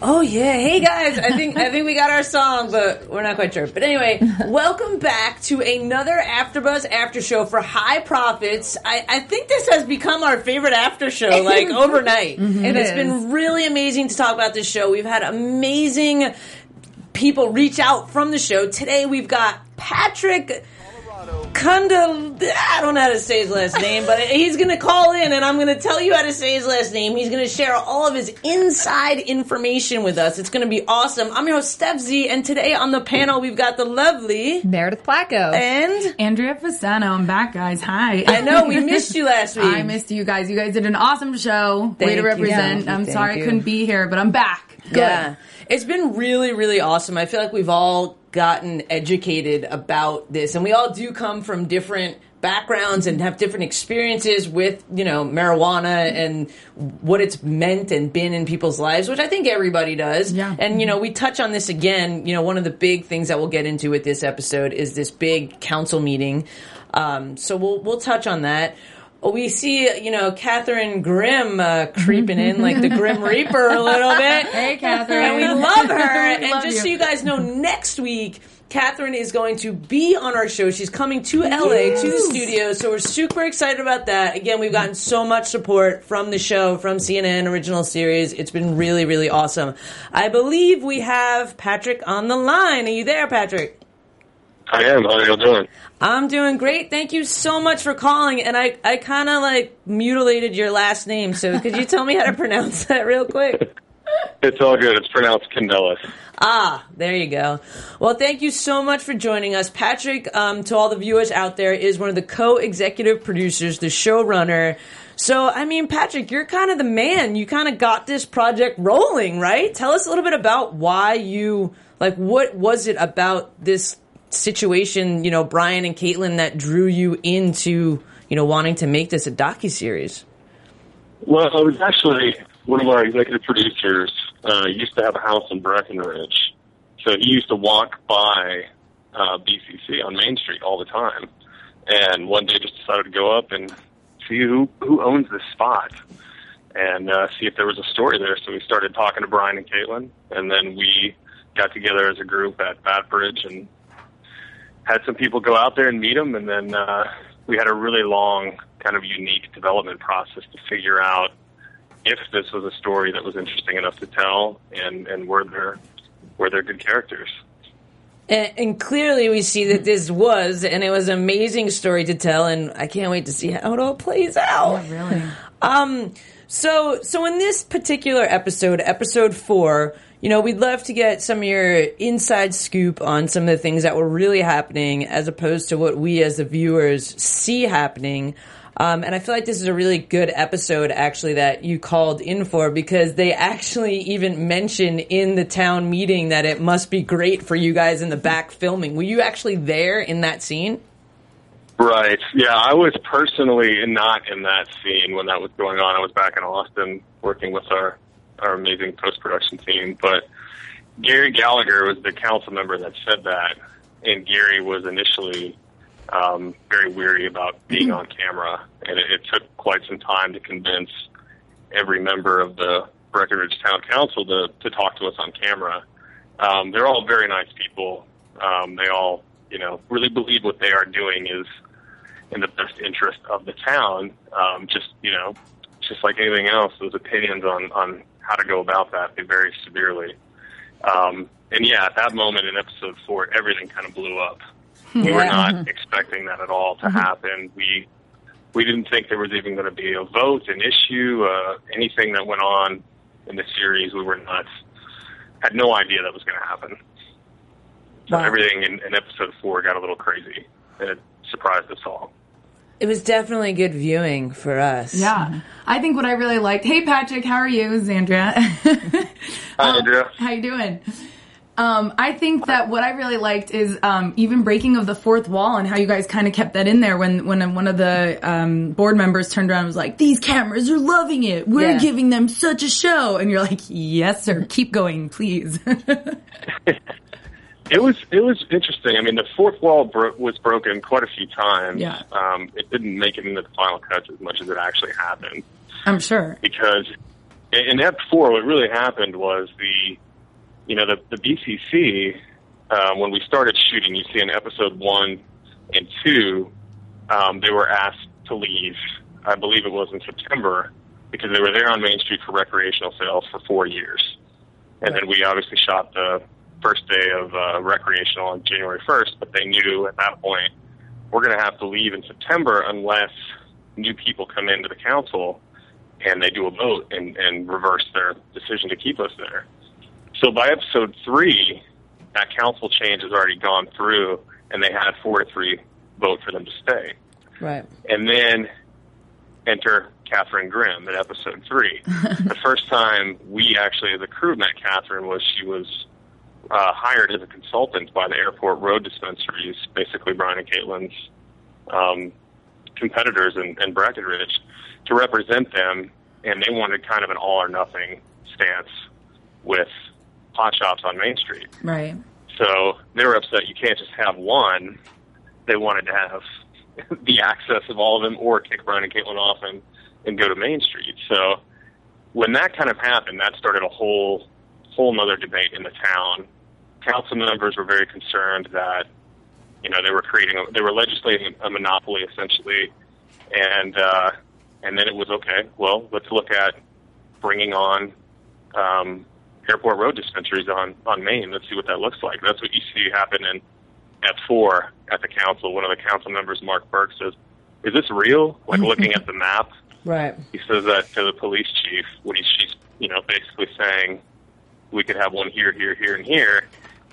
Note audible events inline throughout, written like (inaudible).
Oh yeah, hey (laughs) guys! I think I think we got our song, but we're not quite sure. But anyway, (laughs) welcome back to another AfterBuzz After Show for High Profits. I, I think this has become our favorite after show, like overnight. (laughs) Mm-hmm. And It it's is. been really amazing to talk about this show. We've had amazing people reach out from the show. Today we've got Patrick. Kunda, I don't know how to say his last name, but he's going to call in and I'm going to tell you how to say his last name. He's going to share all of his inside information with us. It's going to be awesome. I'm your host, Steph Z, and today on the panel we've got the lovely Meredith Placco. and Andrea Fasano, I'm back, guys. Hi. I know we missed you last (laughs) week. I missed you guys. You guys did an awesome show. Thank Way to represent. You. I'm Thank sorry you. I couldn't be here, but I'm back. Good. Yeah. It's been really, really awesome. I feel like we've all gotten educated about this, and we all do come from different backgrounds and have different experiences with, you know, marijuana and what it's meant and been in people's lives, which I think everybody does. Yeah. And, you know, we touch on this again. You know, one of the big things that we'll get into with this episode is this big council meeting. Um, so we'll, we'll touch on that. We see, you know, Catherine Grimm uh, creeping in like the Grim Reaper a little bit. (laughs) Hey, Catherine. And we love her. (laughs) We and love just you. so you guys know, next week, Catherine is going to be on our show. She's coming to LA to the studio, so we're super excited about that. Again, we've gotten so much support from the show, from CNN original series. It's been really, really awesome. I believe we have Patrick on the line. Are you there, Patrick? I am. How are you doing? I'm doing great. Thank you so much for calling. And I, I kind of like mutilated your last name, so could you tell me how to pronounce that real quick? (laughs) It's all good. It's pronounced Candelas. Ah, there you go. Well, thank you so much for joining us. Patrick, um, to all the viewers out there, is one of the co-executive producers, the showrunner. So, I mean, Patrick, you're kind of the man. You kind of got this project rolling, right? Tell us a little bit about why you, like, what was it about this situation, you know, Brian and Caitlin that drew you into, you know, wanting to make this a docu-series? Well, it was actually one of our executive producers uh, used to have a house in Breckenridge, so he used to walk by uh, BCC on Main Street all the time, and one day just decided to go up and see who who owns this spot and uh, see if there was a story there. So we started talking to Brian and Caitlin, and then we got together as a group at Bat Bridge and had some people go out there and meet him, and then uh, we had a really long, kind of unique development process to figure out if this was a story that was interesting enough to tell, and and were there were there good characters. And, and clearly, we see that this was, and it was an amazing story to tell, and I can't wait to see how it all plays out. Really? Um, so, so in this particular episode, episode four, you know, we'd love to get some of your inside scoop on some of the things that were really happening, as opposed to what we as the viewers see happening. Um, and I feel like this is a really good episode, actually, that you called in for because they actually even mention in the town meeting that it must be great for you guys in the back filming. Were you actually there in that scene? Right. Yeah, I was personally not in that scene when that was going on. I was back in Austin working with our our amazing post production team. But Gary Gallagher was the council member that said that, and Gary was initially um, very weary about being on camera, and it, it took quite some time to convince every member of the Breckenridge Town Council to to talk to us on camera. Um, they're all very nice people. Um, they all, you know, really believe what they are doing is in the best interest of the town. Um, just, you know, just like anything else, those opinions on on how to go about that they vary severely. Um, and yeah, at that moment in episode four, everything kind of blew up. We were Yeah. not expecting that at all to happen. We we didn't think there was even going to be a vote, an issue, uh, anything that went on in the series. We were not had no idea that was going to happen. So Wow. everything in, in episode four got a little crazy, and it surprised us all. It was definitely good viewing for us. Yeah. I think what I really liked. Hey Patrick, how are you? Zandria. (laughs) Hi, Andrea. how you doing? Um, I think that what I really liked is um, even breaking of the fourth wall and how you guys kind of kept that in there when when one of the um, board members turned around and was like, "These cameras are loving it. We're Yeah. giving them such a show," and you're like, "Yes, sir. Keep going, please." (laughs) (laughs) It was it was interesting. I mean, the fourth wall bro- was broken quite a few times. Yeah. Um, it didn't make it into the final cuts as much as it actually happened. I'm sure. because in Ep four, what really happened was the, you know, the the BCC um, when we started shooting. You see in episode one and two, um, they were asked to leave. I believe it was in September because they were there on Main Street for recreational sales for four years, and then we obviously shot the first day of uh, recreational on January first. But they knew at that point we're going to have to leave in September unless new people come into the council and they do a vote and, and reverse their decision to keep us there. So by episode three, that council change has already gone through, and they had four to three vote for them to stay. Right. And then enter Catherine Grimm in episode three. (laughs) the first time we actually, as a crew, met Catherine was she was uh, hired as a consultant by the airport road dispensaries, basically Brian and Caitlin's um, competitors in, in Breckenridge, to represent them, and they wanted kind of an all or nothing stance with pot shops on Main Street. Right. So they were upset you can't just have one. They wanted to have (laughs) the access of all of them or kick Brian and Caitlin off and, and go to Main Street. So when that kind of happened, that started a whole whole nother debate in the town. Council members were very concerned that you know they were creating a, they were legislating a monopoly essentially, and uh, and then it was okay. Well, let's look at bringing on um, airport road dispensaries on on Main. Let's see what that looks like. That's what you see happen in at four at the council. One of the council members, Mark Burke, says, "Is this real?" Like looking at the map, Right. he says that to the police chief when he's she's you know basically saying we could have one here, here, here, and here,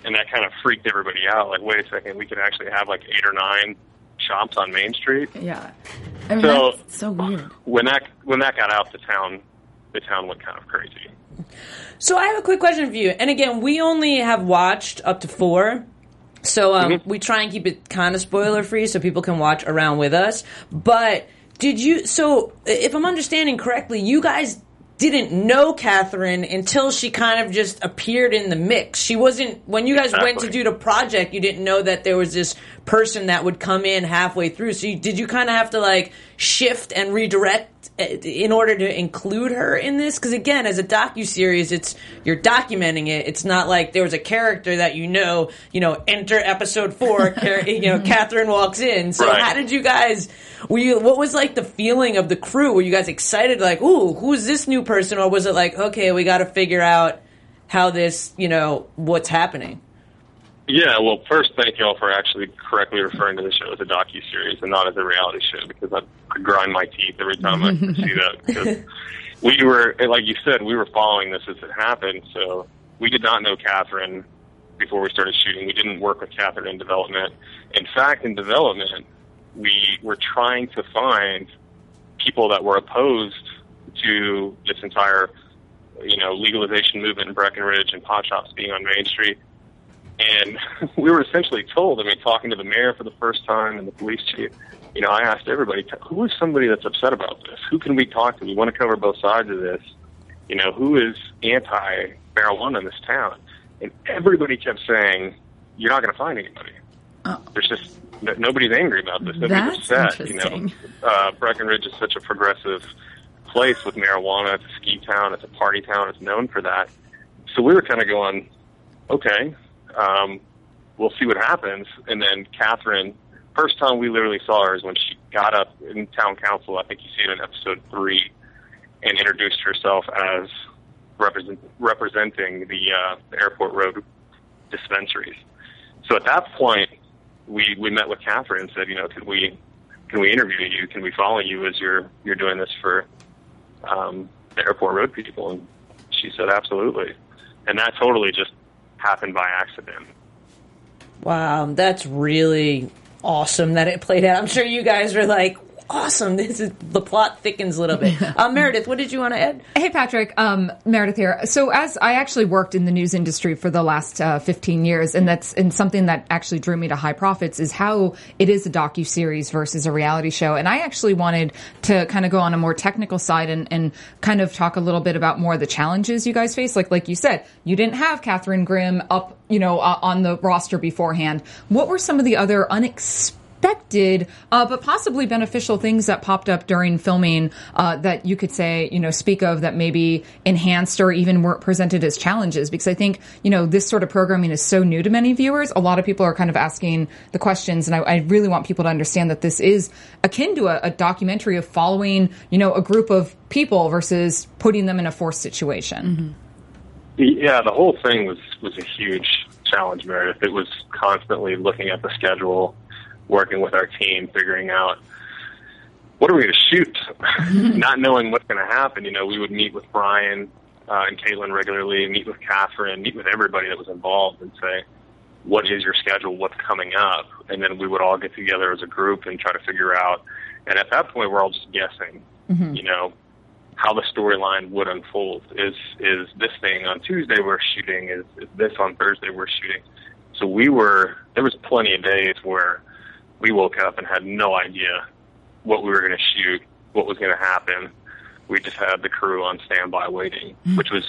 and that kind of freaked everybody out. Like, wait a second, we could actually have like eight or nine shops on Main Street. Yeah. I mean, So- that's so weird. When that when that got out, the town the town went kind of crazy. So I have a quick question for you. And again, we only have watched up to four. So um, Mm-hmm. we try and keep it kind of spoiler free so people can watch around with us. But did you? So if I'm understanding correctly, you guys didn't know Catherine until she kind of just appeared in the mix. She wasn't when you guys went to do the project. You didn't know that there was this person that would come in halfway through. So you, did you kind of have to like shift and redirect uh, in order to include her in this? Because again, as a docu series, it's you're documenting it. It's not like there was a character that you know. You know, enter episode four. (laughs) You know, Catherine walks in. So Right. how did you guys? Were you? What was like the feeling of the crew? Were you guys excited? Like, ooh, who's this new person? Or was it like, okay, we got to figure out how this, you know, what's happening? Yeah, well, first, thank you all for actually correctly referring to the show as a docu series and not as a reality show because I, I grind my teeth every time I (laughs) see that. Because we were, like you said, we were following this as it happened, so we did not know Catherine before we started shooting. We didn't work with Catherine in development. In fact, in development, we were trying to find people that were opposed to this entire, you know, legalization movement in Breckenridge and pot shops being on Main Street. And (laughs) we were essentially told, I mean, talking to the mayor for the first time and the police chief, you know, I asked everybody, who is somebody that's upset about this? Who can we talk to? We want to cover both sides of this. You know, who is anti marijuana in this town? And everybody kept saying, you're not going to find anybody. There's just nobody's angry about this. Nobody's That's upset. You know, uh, Breckenridge is such a progressive place with marijuana. It's a ski town. It's a party town. It's known for that. So we were kind of going, okay, um, we'll see what happens. And then Catherine, first time we literally saw her is when she got up in town council. I think you see it in episode three, and introduced herself as represent, representing the, uh, the airport road dispensaries. So at that point, we we met with Catherine and said, you know, can we can we interview you? Can we follow you as you're you're doing this for um, the airport road people? And she said, absolutely. and that totally just happened by accident. Wow, that's really awesome that it played out. I'm sure you guys were like, awesome. (laughs) This is the plot thickens a little bit. Uh, Meredith, what did you want to add? Hey, Patrick. Um, Meredith here. So, as I actually worked in the news industry for the last uh, 15 years, and that's and something that actually drew me to High Profits is how it is a docu series versus a reality show. And I actually wanted to kind of go on a more technical side and, and kind of talk a little bit about more of the challenges you guys face. Like like you said, you didn't have Catherine Grimm up, you know, uh, on the roster beforehand. What were some of the other unexpected unexpected, uh, but possibly beneficial things that popped up during filming uh, that you could say, you know, speak of that maybe enhanced or even were presented as challenges? Because I think, you know, this sort of programming is so new to many viewers. A lot of people are kind of asking the questions, and I, I really want people to understand that this is akin to a, a documentary of following, you know, a group of people versus putting them in a forced situation. Mm-hmm. Yeah, the whole thing was was a huge challenge, Meredith. It was constantly looking at the schedule, working with our team, figuring out what are we going to shoot, (laughs) not knowing what's going to happen. You know, we would meet with Brian uh, and Caitlin regularly, meet with Catherine, meet with everybody that was involved, and say, what is your schedule? What's coming up? And then we would all get together as a group and try to figure out. And at that point, we're all just guessing. Mm-hmm. You know, how the storyline would unfold. Is is this thing on Tuesday we're shooting? Is, is this on Thursday we're shooting? So we were. There was plenty of days where we woke up and had no idea what we were going to shoot, what was going to happen. We just had the crew on standby waiting, which was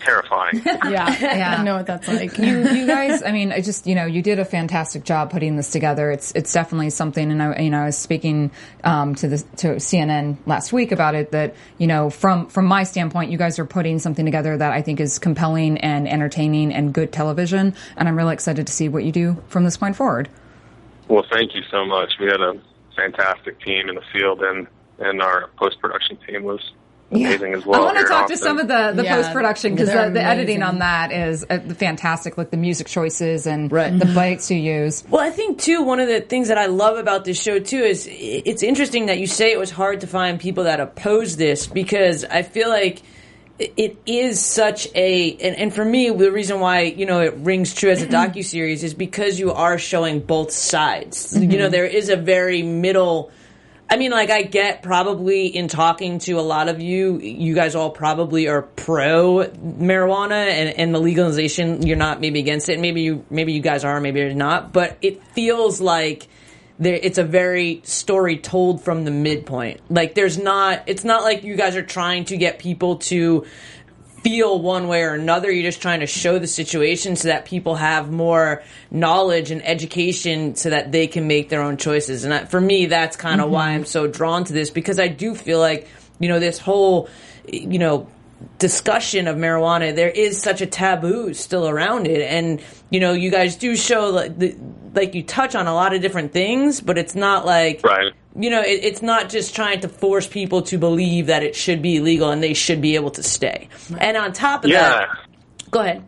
terrifying. (laughs) yeah, yeah, I know what that's like. you, you guys, I mean, I just, you know, you did a fantastic job putting this together. It's, it's definitely something, and I, you know, I was speaking um, to the to CNN last week about it. That you know, from from my standpoint, you guys are putting something together that I think is compelling and entertaining and good television, and I'm really excited to see what you do from this point forward. Well, thank you so much. We had a fantastic team in the field, and and our post production team was amazing yeah. as well. I want to talk to some of the, the yeah, post production because the, the editing on that is uh, fantastic, like the music choices and right. the bites you use. Well, I think too one of the things that I love about this show too is it's interesting that you say it was hard to find people that oppose this because I feel like it is such a and, and, for me the reason why you know it rings true as a (clears throat) docu series is because you are showing both sides mm-hmm. you know there is a very middle i mean like i get probably in talking to a lot of you you guys all probably are pro marijuana and, and the legalization you're not maybe against it maybe you maybe you guys are maybe you're not but it feels like there, it's a very story told from the midpoint. Like there's not, it's not like you guys are trying to get people to feel one way or another. You're just trying to show the situation so that people have more knowledge and education so that they can make their own choices. And that, for me, that's kind of mm-hmm. why I'm so drawn to this because I do feel like, you know, this whole, you know, discussion of marijuana, there is such a taboo still around it. And, you know, you guys do show like, the, like you touch on a lot of different things, but it's not like, right. you know, it, it's not just trying to force people to believe that it should be legal and they should be able to stay. Right. And on top of yeah. that, go ahead.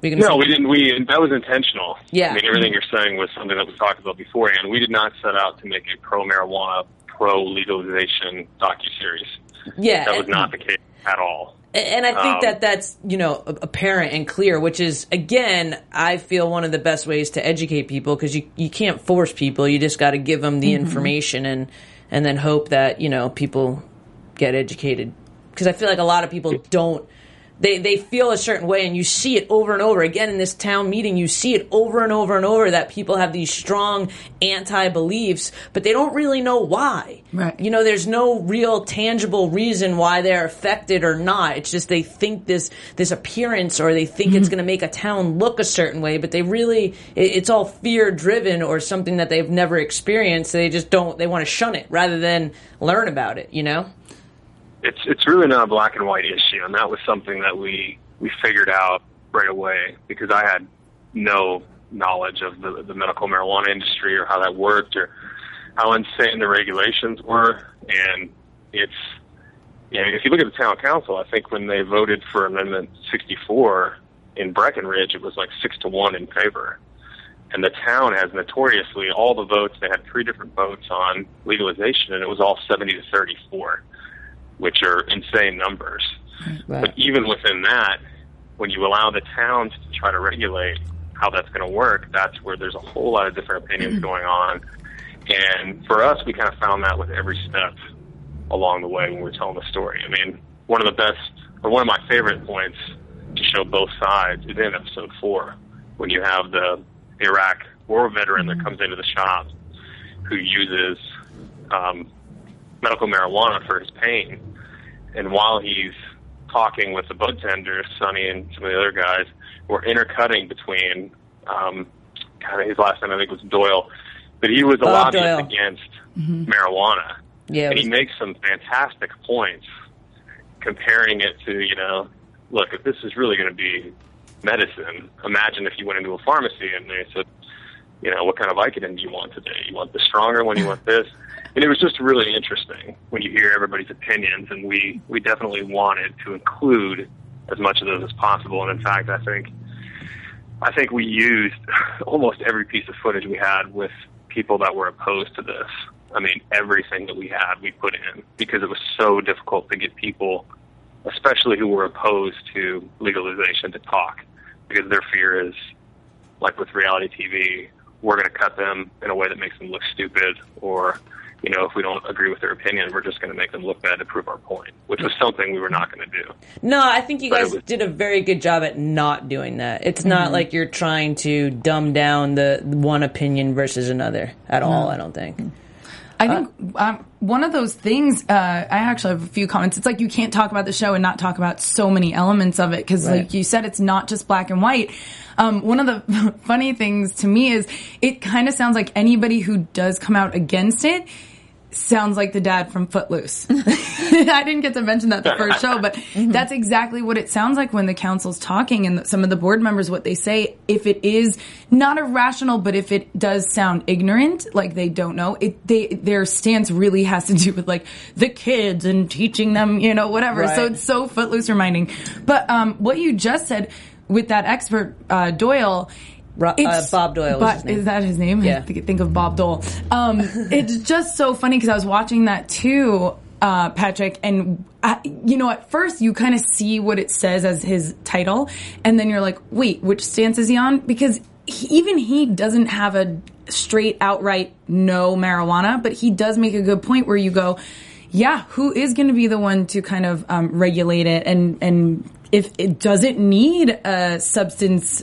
No, we didn't. We that was intentional. Yeah. I mean, everything you're saying was something that we talked about beforehand. We did not set out to make a pro marijuana, pro legalization docu series. Yeah, that was not the case at all. And I think um, that that's, you know, apparent and clear, which is, again, I feel one of the best ways to educate people because you, you can't force people. You just got to give them the mm-hmm. information and, and then hope that, you know, people get educated. Because I feel like a lot of people don't they they feel a certain way and you see it over and over. Again in this town meeting you see it over and over and over that people have these strong anti beliefs but they don't really know why. Right. You know there's no real tangible reason why they're affected or not. It's just they think this this appearance or they think mm-hmm. it's going to make a town look a certain way but they really it, it's all fear driven or something that they've never experienced. So they just don't they want to shun it rather than learn about it you know it's it's really not a black and white issue, and that was something that we we figured out right away because I had no knowledge of the the medical marijuana industry or how that worked or how insane the regulations were, and it's you know, if you look at the town council, I think when they voted for Amendment 64 in Breckenridge, it was like six to one in favor. And the town has notoriously all the votes. They had three different votes on legalization, and it was all 70 to 34 which are insane numbers. Right. But even within that, when you allow the towns to try to regulate how that's going to work, that's where there's a whole lot of different opinions going on. And for us, we kind of found that with every step along the way when we were telling the story. I mean, one of the best, or one of my favorite points to show both sides is in episode four, when you have the Iraq war veteran that comes into the shop who uses um, medical marijuana for his pain. And while he's talking with the bud tender, Sonny and some of the other guys, we're intercutting between, um, God, his last name I think was Doyle, but he was a Bob lobbyist Doyle. against marijuana. Yeah, and he makes some fantastic points comparing it to, you know, look, if this is really going to be medicine, imagine if you went into a pharmacy and they said, you know, what kind of Vicodin do you want today? You want the stronger one? You want this? (laughs) And it was just really interesting when you hear everybody's opinions, and we we definitely wanted to include as much of those as possible. And in fact, I think I think we used (laughs) almost every piece of footage we had with people that were opposed to this. I mean, everything that we had, we put in because it was so difficult to get people, especially who were opposed to legalization, to talk because their fear is, like with reality TV, we're going to cut them in a way that makes them look stupid or you know, if we don't agree with their opinion, we're just going to make them look bad to prove our point, which was something we were not going to do. No, I think you But guys was- did a very good job at not doing that. It's not mm-hmm. like you're trying to dumb down the one opinion versus another at all. I don't think. I think um, one of those things. Uh, I actually have a few comments. It's like you can't talk about the show and not talk about so many elements of it because, Right. like you said, it's not just black and white. Um, one of the (laughs) funny things to me is it kind of sounds like anybody who does come out against it sounds like the dad from Footloose. (laughs) I didn't get to mention that the first show, but that's exactly what it sounds like when the council's talking and some of the board members what they say. If it is not irrational, but if it does sound ignorant, like they don't know, it they their stance really has to do with like the kids and teaching them, you know, whatever. So it's so Footloose reminding. But um, what you just said with that expert uh, Doyle. Ro- uh, Bob Doyle was But his name. is that his name? Yeah. Think, of Bob Dole. Um, (laughs) it's just so funny because I was watching that too, uh, Patrick, and I, you know, at first you kind of see what it says as his title, and then you're like, wait, which stance is he on? Because he, even he doesn't have a straight outright no marijuana, but he does make a good point where you go, yeah, who is going to be the one to kind of um, regulate it, and and if it doesn't need a substance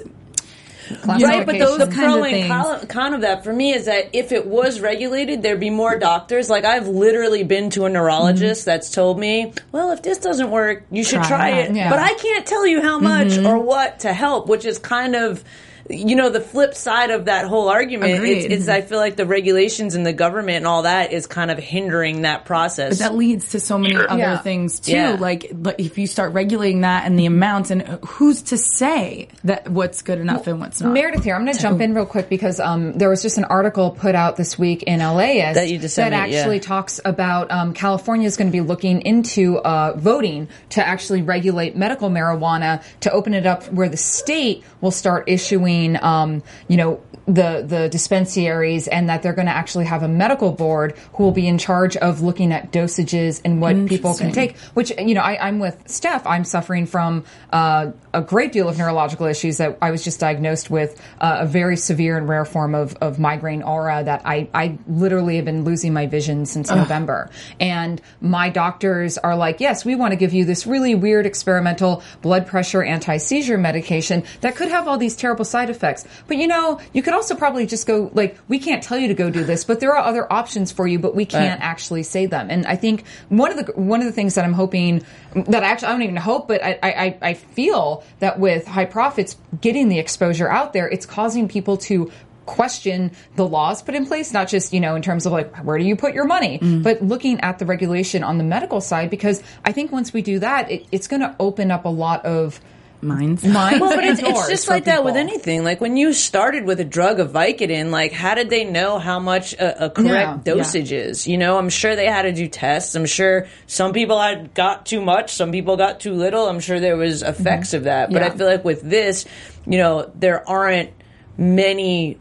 Right, but those those kinds pro and con- con of that for me is that if it was regulated, there'd be more doctors. Like I've literally been to a neurologist mm-hmm. that's told me, "Well, if this doesn't work, you should Try try it." Yeah. But I can't tell you how much mm-hmm. or what to help, which is kind of you know the flip side of that whole argument. Agreed. It's, it's I feel like the regulations and the government and all that is kind of hindering that process. that leads to so many Sure. other Yeah. things too. Yeah. Like, but if you start regulating that and the amounts, and who's to say that what's good enough and what's not? Meredith here. I'm going to jump in real quick because um, there was just an article put out this week in LA That you just sent that me, actually yeah. talks about um, California is going to be looking into uh, voting to actually regulate medical marijuana to open it up where the state will start issuing, um, you know. The the dispensaries and that they're going to actually have a medical board who will be in charge of looking at dosages and what people can take which you know I, I'm with Steph. I'm suffering from uh, a great deal of neurological issues that I was just diagnosed with uh, a very severe and rare form of, of migraine aura that I, I literally have been losing my vision since November. And my doctors are like, yes, we want to give you this really weird experimental blood pressure anti seizure medication that could have all these terrible side effects. But you know, you could also probably just go like, we can't tell you to go do this, but there are other options for you, but we can't actually say them. And I think one of the one of the things that I'm hoping that I actually I don't even hope, but I I, I feel that with high profits getting the exposure out there, it's causing people to question the laws put in place not just you know in terms of like where do you put your money mm-hmm. but looking at the regulation on the medical side because i think once we do that it, it's going to open up a lot of Minds. minds Well, but it's, it's just like that with anything. Like when you started with a drug of Vicodin, like how did they know how much a, a correct Yeah. dosage is? You know, I'm sure they had to do tests. I'm sure some people had got too much, some people got too little. I'm sure there was effects of that. But Yeah. I feel like with this, you know, there aren't many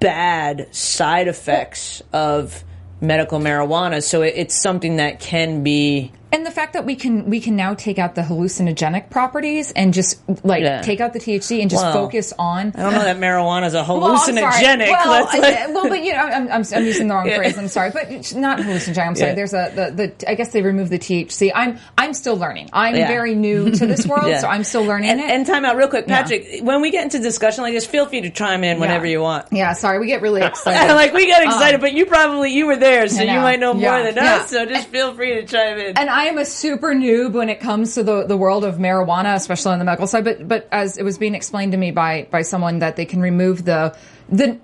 bad side effects of medical marijuana. So it, it's something that can be and the fact that we can we can now take out the hallucinogenic properties and just like Yeah. take out the THC and just Wow. focus on I don't know that marijuana is a (laughs) Well, I'm sorry. hallucinogenic. Well, Let's, I- like- well, but you know, I'm, I'm, I'm using the wrong Yeah. phrase. I'm sorry, but it's not hallucinogenic. I'm sorry. Yeah. There's a the, the I guess they removed the THC. I'm I'm still learning. I'm Yeah. very new to this (laughs) world, Yeah. so I'm still learning and, it. and time out real quick, Patrick. When we get into discussion like this, feel free to chime in whenever Yeah. you want. yeah, sorry, we get really (laughs) excited. like we got excited, but you probably you were there, so Um, you might know more Yeah. than Yeah. us. So just feel free to chime in. and I am a super noob when it comes to the, the world of marijuana, especially on the medical side. But but as it was being explained to me by by someone that they can remove the the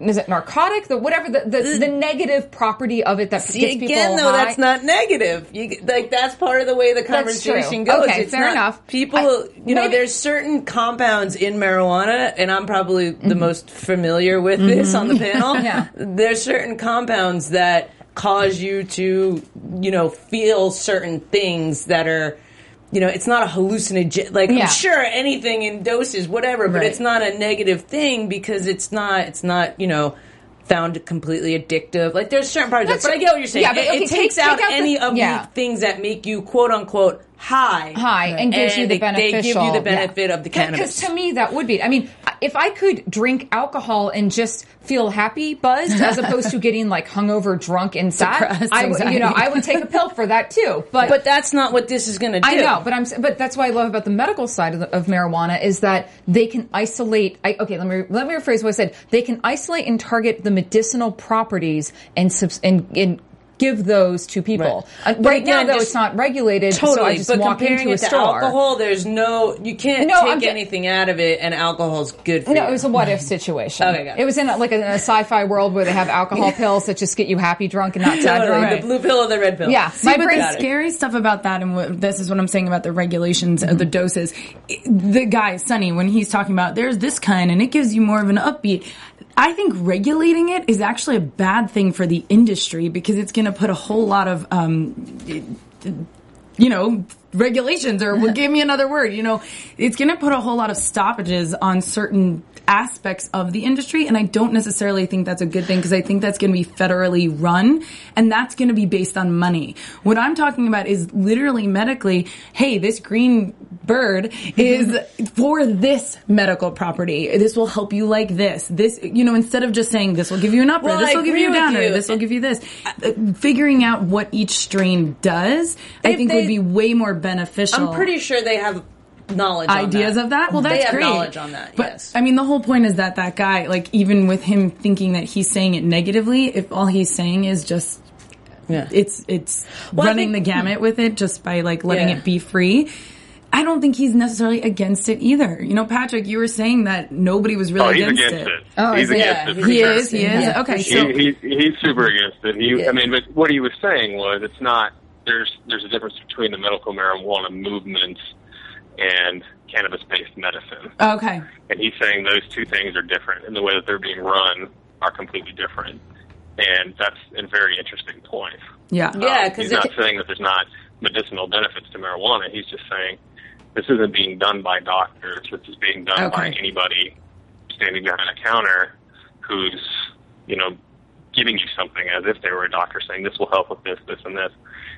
is it narcotic the whatever the the, the negative property of it that See, gets again, people though, high. that's not negative. You, like that's part of the way the conversation goes. Okay, It's fair not- enough. People, I- you know, maybe- there's certain compounds in marijuana, and I'm probably the Mm-hmm. most familiar with this on the panel. (laughs) Yeah. There's certain compounds that cause you to, you know, feel certain things that are. You know, it's not a hallucinogen. Like, Yeah. I'm sure anything in doses, whatever, but Right. it's not a negative thing because it's not. It's not. You know, found completely addictive. Like, there's certain parts. of it, But I get what you're saying. yeah, but it, okay, it takes take- out take out the- any of yeah. the things that make you quote unquote high. high and gives you the they, beneficial. They give you the yeah. benefit of the cannabis. Because to me, that would be. I mean, if I could drink alcohol and just feel happy, buzzed, as opposed to getting like hungover, drunk, and sad, I would, you know. I would take a pill for that too. (laughs) But but that's not what this is going to do. I know, but I'm, but that's what I love about the medical side of, the, of marijuana is that they can isolate. I, okay, let me let me rephrase what I said. They can isolate and target the medicinal properties and subs, and, and give those to people. Right. Uh, But right now, though, just- it's not regulated. Totally, so I just but walk comparing into a it to store. alcohol, there's no you can't No, I'm take anything out of it, and alcohol's good for No, you. it was a what if (laughs) situation. Okay, got it. it was in a, like a, a sci-fi world where they have alcohol (laughs) pills that just get you happy drunk and not sad (laughs) Totally, drunk. the blue pill or the red pill. Yeah, See, my but brain. the scary stuff about that, and what, this is what I'm saying about the regulations of the doses. i- The guy, Sunny, when he's talking about there's this kind and it gives you more of an upbeat. I think regulating it is actually a bad thing for the industry because it's going to put a whole lot of, um, you know, regulations or well, (laughs) give me another word. You know, it's going to put a whole lot of stoppages on certain aspects of the industry. And I don't necessarily think that's a good thing because I think that's going to be federally run and that's going to be based on money. What I'm talking about is literally medically, hey, this green bird is for this medical property. This will help you like this. This, you know, instead of just saying this will give you an upper, Well, this will give you a downer, you. this will give you this. Uh, Figuring out what each strain does, I think they- would be way more beneficial. I'm pretty sure they have knowledge on ideas that. of that. Well, that's they have great. knowledge on that. But yes. I mean, the whole point is that that guy, like, even with him thinking that he's saying it negatively, if all he's saying is just yeah. it's it's Well, running think- the gamut with it just by like letting Yeah. it be free. I don't think he's necessarily against it either. You know, Patrick, you were saying that nobody was really Oh, he's against, against it. it. Oh, he's is he? against it. he's for He sure. is. He is. Yeah, okay, so he, he, he's super against it. He, Yeah. I mean, but what he was saying was it's not there's there's a difference between the medical marijuana movement and cannabis-based medicine, okay, and he's saying those two things are different, and the way that they're being run are completely different, and that's a very interesting point. yeah, Yeah, Um, 'cause he's it- not saying that there's not medicinal benefits to marijuana. He's just saying this isn't being done by doctors. This is being done by anybody standing behind a counter who's, you know, giving you something as if they were a doctor saying this will help with this, this, and this.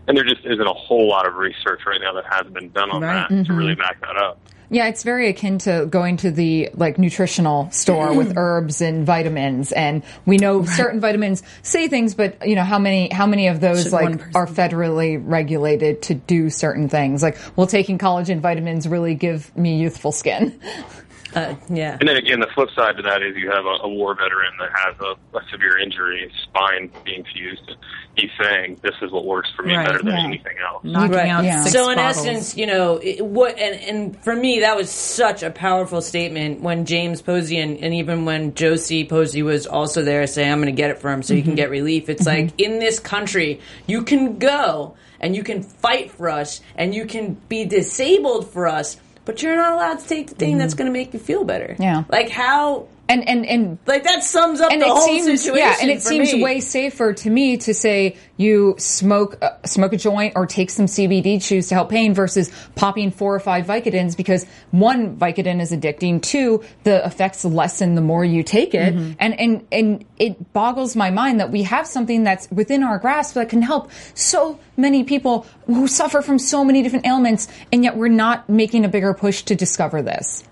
And there just isn't a whole lot of research right now that has been done on Right. that to mm-hmm. really back that up. Yeah, it's very akin to going to the like nutritional store with mm. herbs and vitamins, and we know certain vitamins say things, but you know how many how many of those Should like are federally regulated to do certain things? Like, will taking collagen vitamins really give me youthful skin? (laughs) Uh, yeah. And then again, the flip side to that is you have a, a war veteran that has a, a severe injury, spine being fused. He's saying this is what works for me Right, better than yeah. anything else. knocking Right. out Yeah. six so in bottles. essence, you know, it, what and, and for me that was such a powerful statement when James Posey and, and even when Josie Posey was also there saying I'm going to get it for him so you can get relief. It's like in this country you can go and you can fight for us and you can be disabled for us, but you're not allowed to take the thing that's mm-hmm. going to make you feel better. Yeah. Like how And and and Like that sums up and the it whole seems situation. yeah, and it seems me. way safer to me to say you smoke uh, smoke a joint or take some CBD chews to help pain versus popping four or five Vicodins because one Vicodin is addicting, two the effects lessen the more you take it, Mm-hmm. and and and it boggles my mind that we have something that's within our grasp that can help so many people who suffer from so many different ailments, and yet we're not making a bigger push to discover this.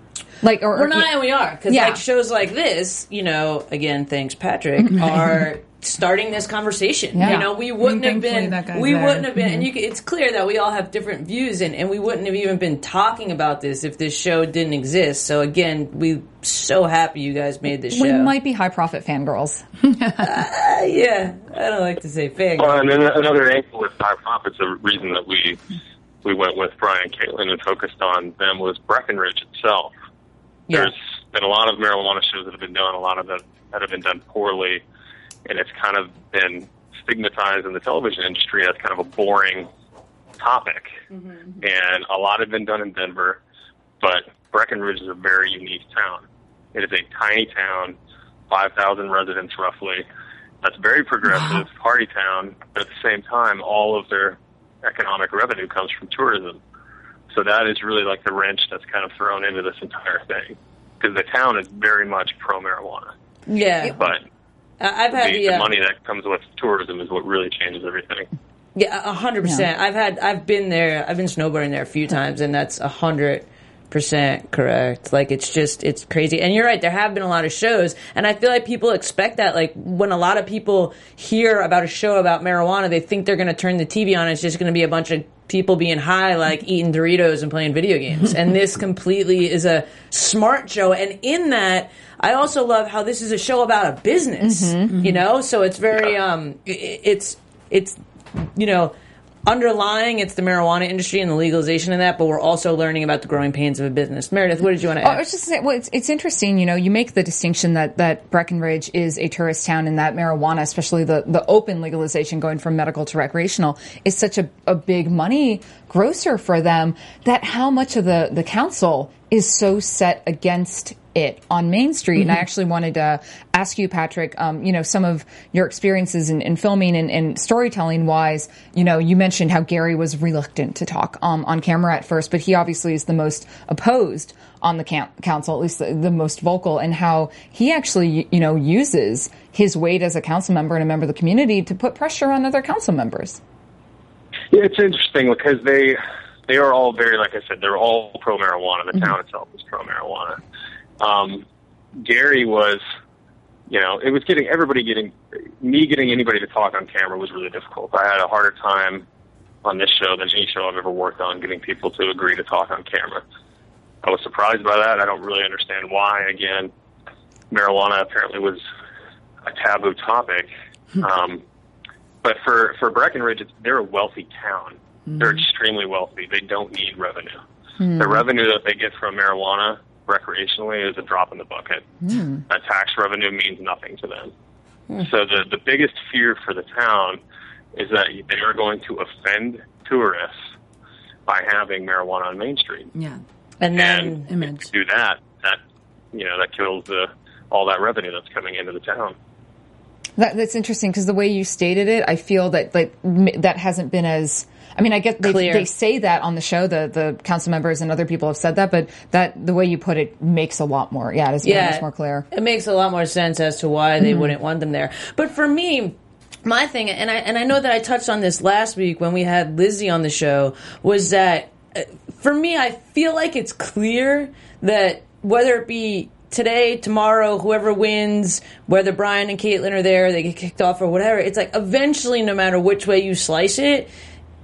Like, or We're not, and we are because Yeah. like shows like this, you know. Again, thanks, Patrick, (laughs) are starting this conversation. Yeah. You know, we wouldn't have been. that guy's we there. wouldn't have been, and you, can- it's clear that we all have different views, and, and we wouldn't have even been talking about this if this show didn't exist. So again, we so happy you guys made this show. we might be high profit fangirls. (laughs) Uh, yeah, I don't like to say fake. Well, and then another angle with high profits, the reason that we we went with Brian Caitlin and focused on them was Breckenridge itself. Yeah. There's been a lot of marijuana shows that have been done, a lot of them that have been done poorly, and it's kind of been stigmatized in the television industry as kind of a boring topic. Mm-hmm. And a lot have been done in Denver, but Breckenridge is a very unique town. It is a tiny town, 5,000 residents roughly. That's very progressive, party town, but at the same time, all of their economic revenue comes from tourism. So that is really like the wrench that's kind of thrown into this entire thing. Because the town is very much pro marijuana. Yeah, But I- I've had the, the, the uh, money that comes with tourism is what really changes everything. Yeah, a hundred percent. I've had, I've been there. I've been snowboarding there a few times, and that's a hundred percent correct. Like it's just, it's crazy. And you're right. There have been a lot of shows, and I feel like people expect that. Like when a lot of people hear about a show about marijuana, they think they're going to turn the TV on. It's just going to be a bunch of people being high, like eating Doritos and playing video games. and this completely is a smart show. And in that, I also love how this is a show about a business. You know, so it's very, um, i- i- it's it's you know, underlying it's the marijuana industry and the legalization of that, but we're also learning about the growing pains of a business. Meredith, what did you want to Oh, I was just saying, well, it's, it's interesting, you know, you make the distinction that, that Breckenridge is a tourist town and that marijuana, especially the, the open legalization going from medical to recreational, is such a, a big money grosser for them that how much of the, the council is so set against it on Main Street. And I actually wanted to ask you, Patrick, um, you know, some of your experiences in, in filming and, and storytelling wise. You know, you mentioned how Gary was reluctant to talk um, on camera at first, but he obviously is the most opposed on the cam- council, at least the, the most vocal, and how he actually, you know, uses his weight as a council member and a member of the community to put pressure on other council members. Yeah, it's interesting because they they are all very, like I said, they're all pro marijuana. The town itself is pro marijuana. Um, Gary was, you know, it was getting everybody getting me getting anybody to talk on camera was really difficult. I had a harder time on this show than any show I've ever worked on getting people to agree to talk on camera. I was surprised by that. I don't really understand why. Again, marijuana apparently was a taboo topic. Um, but for for Breckenridge, it's, they're a wealthy town. They're extremely wealthy. They don't need revenue. The revenue that they get from marijuana recreationally is a drop in the bucket. Hmm. That tax revenue means nothing to them. Hmm. So the the biggest fear for the town is that they are going to offend tourists by having marijuana on Main Street. Yeah. And then, And Image. if you do that, that you know that kills the all that revenue that's coming into the town. That, that's interesting because the way you stated it, I feel that like that hasn't been as. I mean, I get they, they say that on the show. The the council members and other people have said that, but that the way you put it makes a lot more. Yeah, it is yeah, much more clear. It makes a lot more sense as to why they wouldn't want them there. But for me, my thing, and I and I know that I touched on this last week when we had Lizzie on the show, was that uh, for me, I feel like it's clear that whether it be today, tomorrow, whoever wins, whether Brian and Caitlin are there, they get kicked off or whatever, it's like eventually, no matter which way you slice it,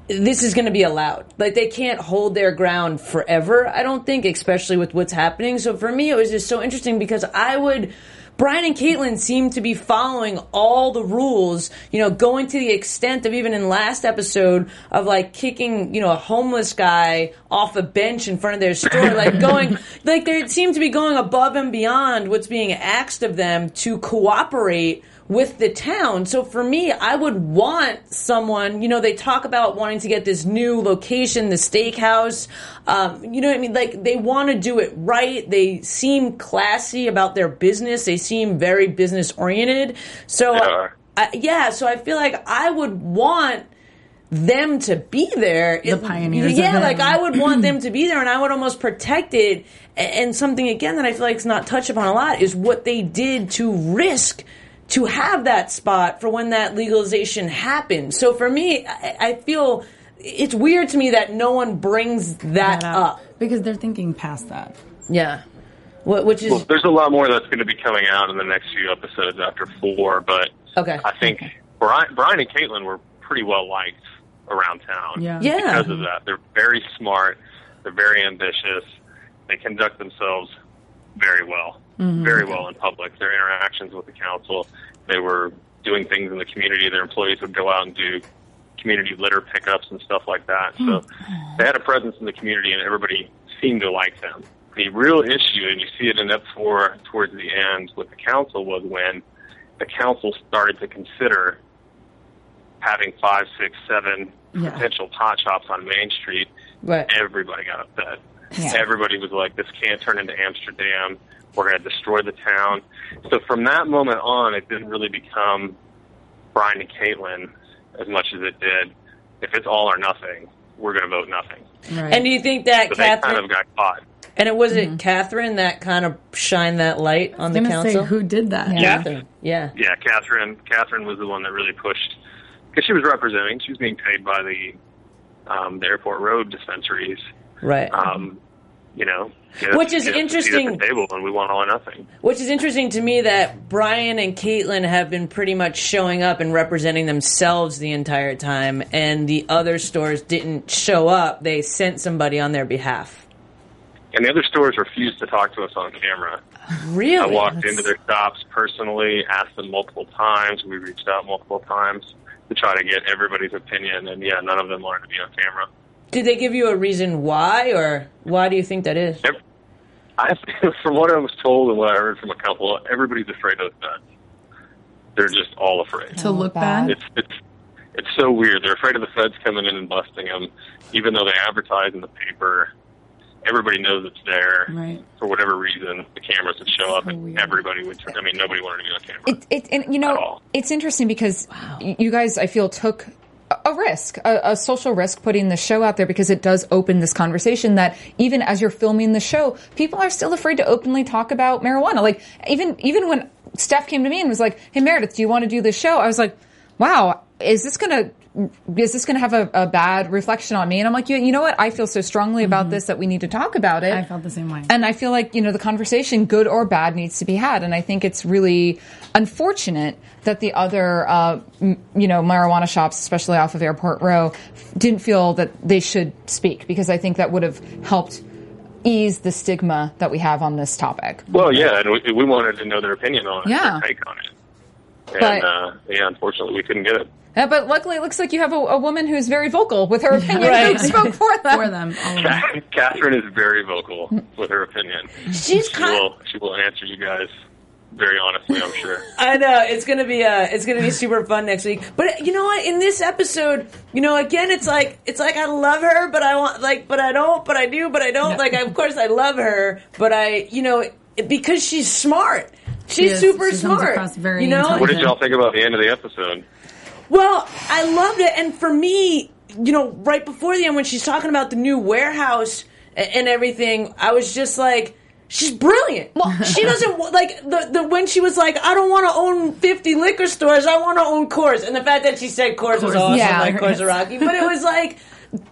this is going to be allowed. Like they can't hold their ground forever. I don't think, especially with what's happening. So for me, it was just so interesting because I would. Brian and Caitlin seem to be following all the rules, you know, going to the extent of even in last episode of like kicking, you know, a homeless guy off a bench in front of their store, like (laughs) going, like they seem to be going above and beyond what's being asked of them to cooperate with the town. So for me, I would want someone, you know, they talk about wanting to get this new location, the steakhouse. Um, you know what I mean? Like they want to do it right. They seem classy about their business. They seem very business oriented. So. I, yeah, so I feel like I would want them to be there. The pioneers of Yeah, like I would want them (clears throat) to be there and I would almost protect it. And something again that I feel like is not touched upon a lot is what they did to risk to have that spot for when that legalization happened. So for me, I, I feel it's weird to me that no one brings that, That up. because they're thinking past that. Yeah. Wh- Which is Well, there's a lot more that's going to be coming out in the next few episodes after four, but Okay. I think Brian, Brian and Caitlin were pretty well liked around town. Yeah. Yeah. Because of that, they're very smart. They're very ambitious. They conduct themselves very well, mm-hmm. very well in public. Their interactions with the council, they were doing things in the community. Their employees would go out and do community litter pickups and stuff like that. So hmm. they had a presence in the community, and everybody seemed to like them. The real issue, and you see it in Ep four towards the end with the council, was when the council started to consider having five, six, seven Yeah. potential pot shops on Main Street. right. Everybody got upset. Yeah. Everybody was like, "This can't turn into Amsterdam. We're going to destroy the town." So from that moment on, it didn't really become Brian and Caitlin as much as it did. If it's all or nothing, we're going to vote nothing. Right. And do you think that So they Catherine kind of got caught. and it was it mm-hmm. Catherine that kind of shined that light on the council? say who did that? Yeah. Catherine. Yeah. Yeah, Catherine. Catherine was the one that really pushed because she was representing. She was being paid by the um, the airport road dispensaries. Right. Um, you know, Which is get us a seat interesting. At the table, and we want all or nothing. Which is interesting to me that Brian and Caitlin have been pretty much showing up and representing themselves the entire time, and the other stores didn't show up. They sent somebody on their behalf. And the other stores refused to talk to us on camera. Really? I walked into their shops personally, asked them multiple times. We reached out multiple times to try to get everybody's opinion, and yeah, none of them wanted to be on camera. Did they give you a reason why, or why do you think that is? I, (laughs) from what I was told and what I heard from a couple, everybody's afraid of the feds. They're just all afraid. To look bad. bad. It's it's it's so weird. They're afraid of the feds coming in and busting them, even though they advertise in the paper. Everybody knows it's there. Right. For whatever reason, the cameras would show up, So and weird. everybody would. Turn, I mean, nobody wanted to be on camera. It, it, and you At know, all. it's interesting because y- you guys, I feel, took a- a risk, a, a social risk, putting the show out there because it does open this conversation that even as you're filming the show, people are still afraid to openly talk about marijuana. Like even even when Steph came to me and was like, "Hey Meredith, do you want to do this show?" I was like, "Wow, is this gonna?" Is this going to have a, a bad reflection on me? And I'm like, you, you know what? I feel so strongly about this that we need to talk about it. Mm-hmm. I felt the same way. And I feel like, you know, the conversation, good or bad, needs to be had. And I think it's really unfortunate that the other, uh, m- you know, marijuana shops, especially off of Airport Road, didn't feel that they should speak because I think that would have helped ease the stigma that we have on this topic. Well, yeah, and we, we wanted to know their opinion on it, Yeah. their take on it. And But- uh, yeah, unfortunately, we couldn't get it. Uh, but luckily, it looks like you have a, a woman who's very vocal with her opinion Right. who spoke for them. for them. All. Catherine is very vocal with her opinion. She's She kind. will she will answer you guys very honestly, I'm sure. (laughs) I know it's gonna be uh it's gonna be super fun next week. But you know what? In this episode, you know, again, it's like it's like I love her, but I want like, but I don't, but I do, but I don't. Like, of course, I love her, but I, you know, because she's smart. She's is. super She smart. very you know. What did y'all think about the end of the episode? Well, I loved it, and for me, you know, right before the end when she's talking about the new warehouse a- and everything, I was just like, she's brilliant. Well, (laughs) she (laughs) doesn't like the the when she was like, I don't want to own fifty liquor stores, I want to own Coors, and the fact that she said Coors was awesome, Yeah. like Coors Rocky, but it was (laughs) like,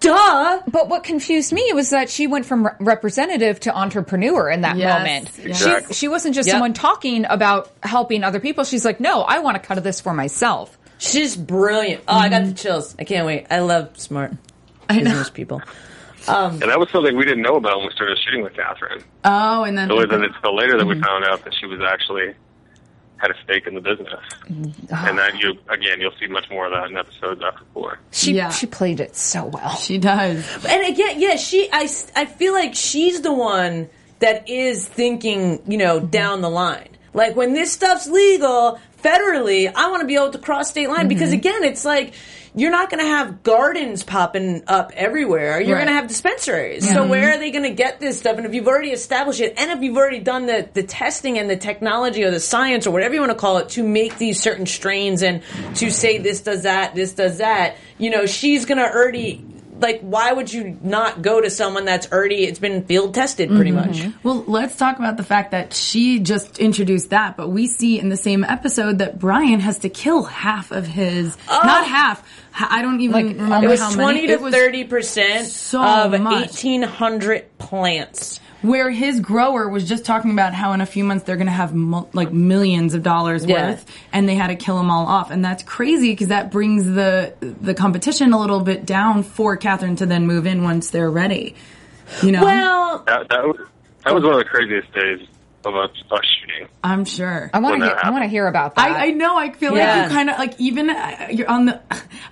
duh. But what confused me was that she went from re- representative to entrepreneur in that Yes, moment. yes. She, Exactly. she wasn't just Yep. someone talking about helping other people. She's like, no, I want to cut this for myself. She's brilliant. Oh, I got the mm-hmm. chills. I can't wait. I love smart I know. business people. Um, and that was something we didn't know about when we started shooting with Catherine. Oh, and then It wasn't until later that we mm-hmm. found out that she was actually had a stake in the business, mm-hmm. and that you again you'll see much more of that in episodes after four. She Yeah. she played it so well. She does. And uh, again, yeah, she. I, I feel like she's the one that is thinking, you know, down the line. Like when this stuff's legal federally, I want to be able to cross state line because mm-hmm. again, it's like you're not going to have gardens popping up everywhere. You're Right. going to have dispensaries. So where are they going to get this stuff? And if you've already established it, and if you've already done the the testing and the technology or the science or whatever you want to call it to make these certain strains and to say this does that, this does that, you know, she's going to already like why would you not go to someone that's already it's been field tested pretty mm-hmm. much Well, let's talk about the fact that she just introduced that, but we see in the same episode that Brian has to kill half of his, oh. not half. i don't even remember Oh. it was how 20 many. to It was 30 percent so of much. 1800 plants where his grower was just talking about how in a few months they're going to have mul- like millions of dollars Yeah. worth, and they had to kill them all off, and that's crazy because that brings the the competition a little bit down for Catherine to then move in once they're ready. You know, well That that was, that was one of the craziest days of us, us shooting. I'm sure. I want to that hear, I want to hear about that. I, I know. I feel Yeah. like you kind of like even uh, you're on the.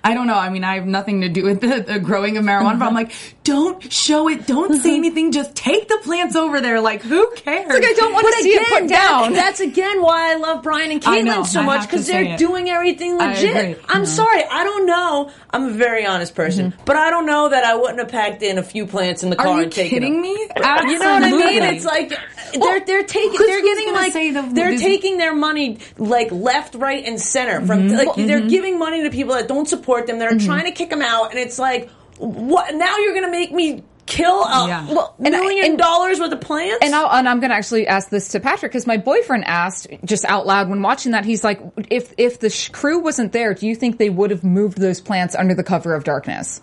I don't know. I mean, I have nothing to do with the, the growing of marijuana, but I'm uh-huh. like, don't show it. Don't say mm-hmm. anything. Just take the plants over there. Like, who cares? like I don't want to see it put that- down. that's again why I love Brian and I know, Caitlin so I much because they're it. doing everything legit. I'm mm-hmm. sorry, I don't know. I'm a very honest person, mm-hmm. but I don't know that I wouldn't have packed in a few plants in the car Are you and taken kidding them. me? You know what I mean? It's like they're they're taking 'cause they're getting like the- they're this- taking their money like left, right, and center from Mm-hmm. like they're giving money to people that don't support them. They're trying to kick them out, and it's like what? Now you're going to make me kill a Yeah. well, and I- million and- dollars worth of plants? And, I'll, and I'm going to actually ask this to Patrick because my boyfriend asked just out loud when watching that. He's like, if if the sh- crew wasn't there, do you think they would have moved those plants under the cover of darkness?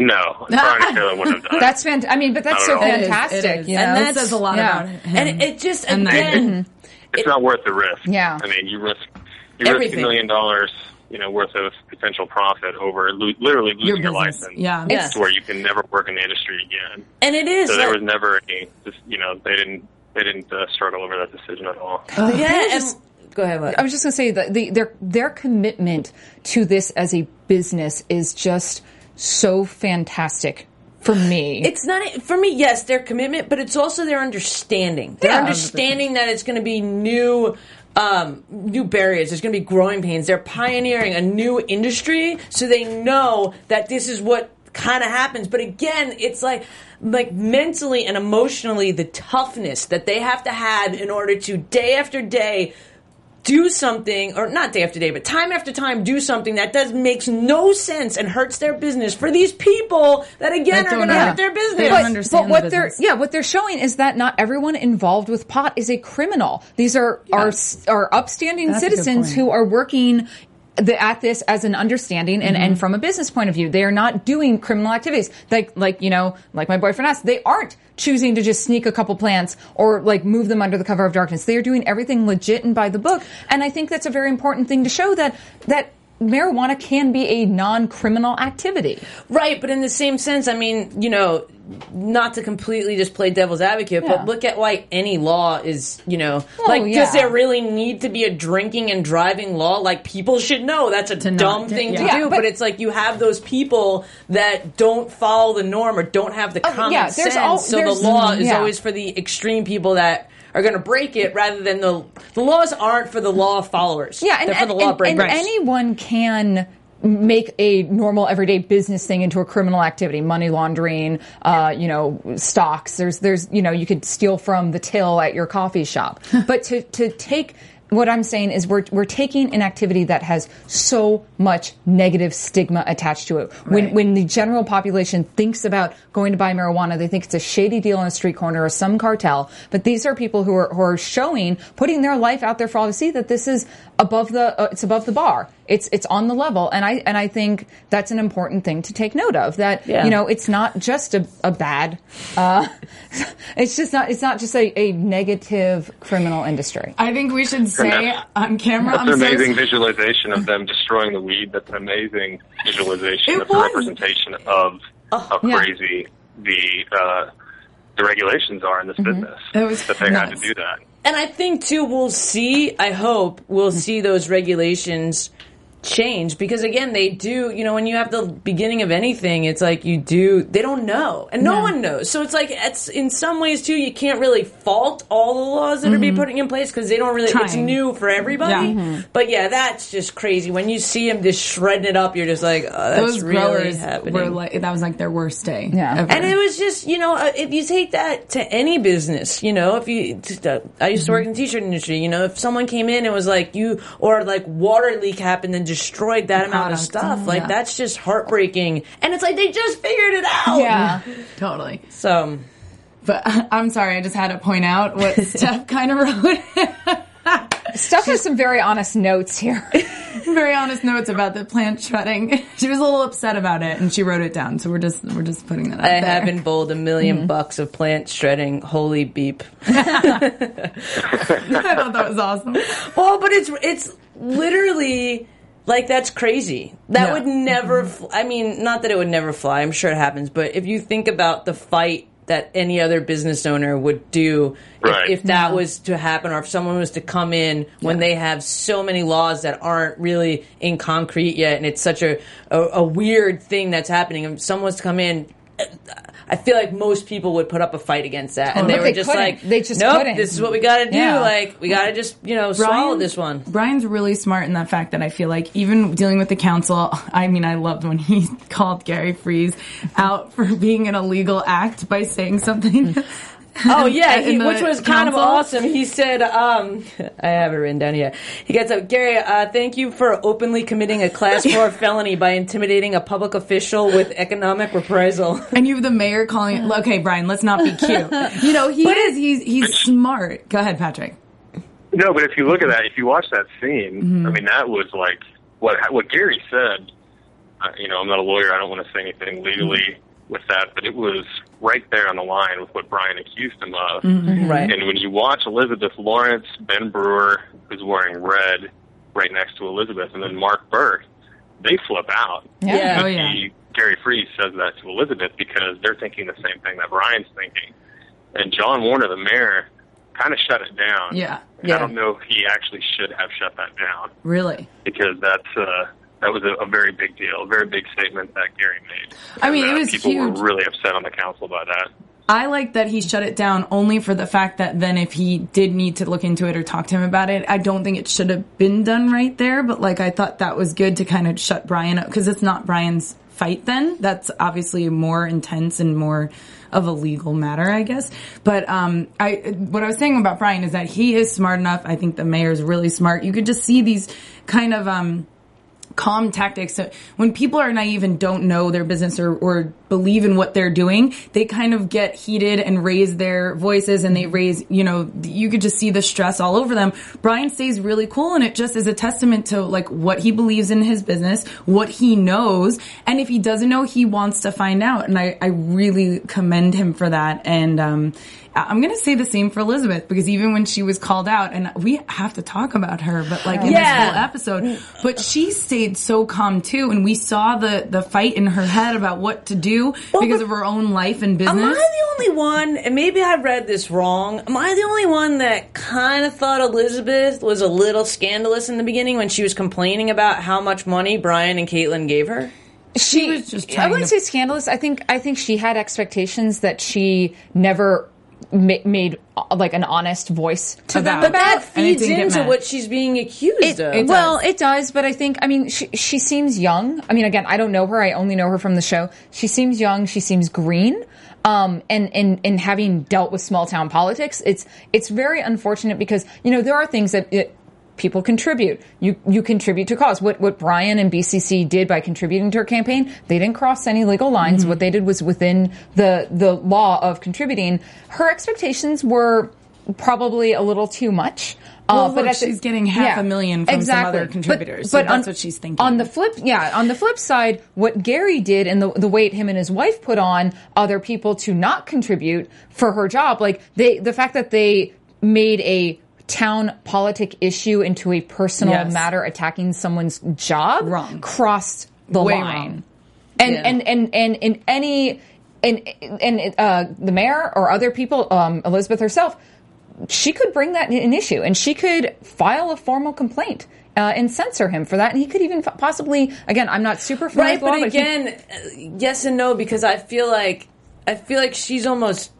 No, Brian and Caitlin wouldn't have done. That's fant- I mean, but that's so Not. It is, fantastic. it is. You know? and that says a lot yeah. about him. and it, it just And that- again, It's not worth the risk. Yeah. I mean, you risk you risk Everything. a million dollars, you know, worth of potential profit over lo- literally losing your, business. license. Yeah. Yeah. to where you can never work in the industry again. and it is So there was never any, just, you know, they didn't they didn't uh, struggle over that decision at all. yeah. And, go ahead. What? I was just going to say that the, their their commitment to this as a business is just so fantastic for me. It's not for me. Yes, their commitment, but it's also their understanding. Their Yeah. understanding that it's going to be new, um, new barriers. There's going to be growing pains. They're pioneering a new industry, so they know that this is what kind of happens. But again, it's like like mentally and emotionally the toughness that they have to have in order to day after day do something or not day after day but time after time do something that does makes no sense and hurts their business for these people that again That are going to know. hurt their business They don't understand the what they're yeah, what they're showing is that not everyone involved with pot is a criminal. These are are are upstanding That's citizens who are working the, at this as an understanding and, Mm-hmm. and from a business point of view. They are not doing criminal activities. Like like you know, like my boyfriend asked, they aren't choosing to just sneak a couple plants or like move them under the cover of darkness. They are doing everything legit and by the book. And I think that's a very important thing to show that that marijuana can be a non-criminal activity. right but in the same sense i mean you know not to completely just play devil's advocate Yeah. but look at why any law is you know oh, like yeah. does there really need to be a drinking and driving law like people should know that's a not dumb do- thing to yeah. do but, but- it's like you have those people that don't follow the norm or don't have the Oh, common sense al- so the law is always for the extreme people that are going to break it rather than the the laws aren't for the law followers. Yeah, and, they're for and, the law and- and anyone can make a normal everyday business thing into a criminal activity. Money laundering uh, you know stocks. There's there's you know you could steal from the till at your coffee shop. (laughs) But to to take what I'm saying is we're we're taking an activity that has so much negative stigma attached to it. When Right. when the general population thinks about going to buy marijuana, they think it's a shady deal on a street corner or some cartel. But these are people who are who are showing, putting their life out there for all to see that this is above the uh, it's above the bar. It's it's on the level, and I and I think that's an important thing to take note of. That Yeah. you know it's not just a, a bad, uh, (laughs) it's just not it's not just a, a negative criminal industry. I think we should say (laughs) on camera. That's I'm an amazing sorry. visualization of them destroying the weed. That's an amazing visualization It of the representation of how Yeah. crazy the uh, the regulations are in this business. It was that they had to do that. and I think too, we'll see. I hope we'll see those regulations change because again, they do. You know, when you have the beginning of anything, it's like you do. They don't know, and no, one knows. So it's like it's in some ways too. You can't really fault all the laws that are being mm-hmm. putting in place because they don't really. It's new for everybody. Yeah. Mm-hmm. Mm-hmm. But yeah, that's just crazy. When you see them just shredding it up, you're just like, oh, that's Those really happening. were like that was like their worst day. Yeah. ever. And it was just, you know, uh, if you take that to any business, you know, if you, I used to work in the t-shirt industry, you know, if someone came in and was like you, or like water leak happened and destroyed that amount of product, stuff, like yeah. that's just heartbreaking. And it's like they just figured it out. Yeah. (laughs) totally. So, But (laughs) I'm sorry, I just had to point out what (laughs) Steph kind of wrote. Steph has some very honest notes here. Very honest notes about the plant shredding. She was a little upset about it, and she wrote it down. So we're just we're just putting that. Out I there. have in bold a 1000000 mm-hmm. bucks of plant shredding. Holy beep. I thought that was awesome. Well, but it's it's literally like that's crazy. That Yeah. would never. Mm-hmm. Fl- I mean, not that it would never fly. I'm sure it happens, but if you think about the fight that any other business owner would do Right. if, if that was to happen, or if someone was to come in when they have so many laws that aren't really in concrete yet, and it's such a a, a weird thing that's happening. If someone was to come in. I feel like most people would put up a fight against that, and oh, But they were they just couldn't. like, They just nope, couldn't. this is what we got to do. Yeah. Like, we got to just, you know, swallow this one. Brian's really smart in that fact that I feel like even dealing with the council, I mean, I loved when he (laughs) called Gary Freeze out for being an illegal act by saying something. Mm. (laughs) Oh (laughs) yeah, he, which was kind of awesome. He said, um, (laughs) "I have it written down here." He gets up, Gary. Uh, thank you for openly committing a class (laughs) four felony by intimidating a public official with economic reprisal. And you have the mayor calling. It, Okay, Brian, let's not be cute. You know he is. He's he's smart. Go ahead, Patrick. No, but if you look at that, if you watch that scene, Mm-hmm. I mean, that was like what what Gary said. Uh, you know, I'm not a lawyer. I don't want to say anything legally Mm-hmm. with that, but it was right there on the line with what Brian accused him of. Mm-hmm. Right. And when you watch Elizabeth Lawrence, Ben Brewer, who's wearing red, right next to Elizabeth, and then Mark Burke, they flip out. Yeah. Oh, yeah. Gary Freeze says that to Elizabeth because they're thinking the same thing that Brian's thinking. And John Warner, the mayor, kind of shut it down. Yeah. And Yeah. I don't know if he actually should have shut that down Really. because that's uh, that was a, a very big deal, a very big statement that Gary made. I mean, And, it uh, was people huge. were really upset on the council about that. I like that he shut it down only for the fact that then if he did need to look into it or talk to him about it, I don't think it should have been done right there. But like, I thought that was good to kind of shut Brian up because it's not Brian's fight then. That's obviously more intense and more of a legal matter, I guess. But, um, I, what I was saying about Brian is that he is smart enough. I think the mayor's really smart. You could just see these kind of, um, calm tactics. So when people are naive and don't know their business or, or believe in what they're doing, they kind of get heated and raise their voices and they raise, you know, you could just see the stress all over them. Brian stays really cool and it just is a testament to like what he believes in his business, what he knows. And if he doesn't know, he wants to find out. And I, I really commend him for that. And, um, I'm going to say the same for Elizabeth because even when she was called out, and we have to talk about her, but like in Yeah. this whole episode, but she stayed so calm too, and we saw the the fight in her head about what to do because of her own life and business. Am I the only one, and maybe I read this wrong, am I the only one that kind of thought Elizabeth was a little scandalous in the beginning when she was complaining about how much money Brian and Caitlin gave her? she was just I wouldn't to- say scandalous. I think I think she had expectations that she never ma- made uh, like an honest voice to About. them But that feeds into what she's being accused It, of. well, it does, but I think I mean she she seems young. I mean, again, I don't know her. I only know her from the show. She seems young. She seems green. Um, and, and, and having dealt with small town politics, it's, it's very unfortunate because, you know, there are things that it, people contribute. You, you contribute to cause. What, what Brian and BCC did by contributing to her campaign, they didn't cross any legal lines. What they did was within the, the law of contributing. Her expectations were probably a little too much. Well, Uh, look, at the- she's getting half a million from some other contributors, so that's what she's thinking. On the flip, yeah, on the flip side, what Gary did and the, the weight him and his wife put on other people to not contribute for her job, like they, the fact that they made a town politic issue into a personal Yes. matter attacking someone's job Wrong. crossed the Way line. wrong. And, Yeah. and, and, and in any, and, and, uh, the mayor or other people, um, Elizabeth herself, she could bring that an issue and she could file a formal complaint. Uh, and censor him for that, and he could even f- possibly. Again, I'm not super familiar right with law, but he- again uh, yes and no because i feel like i feel like she's almost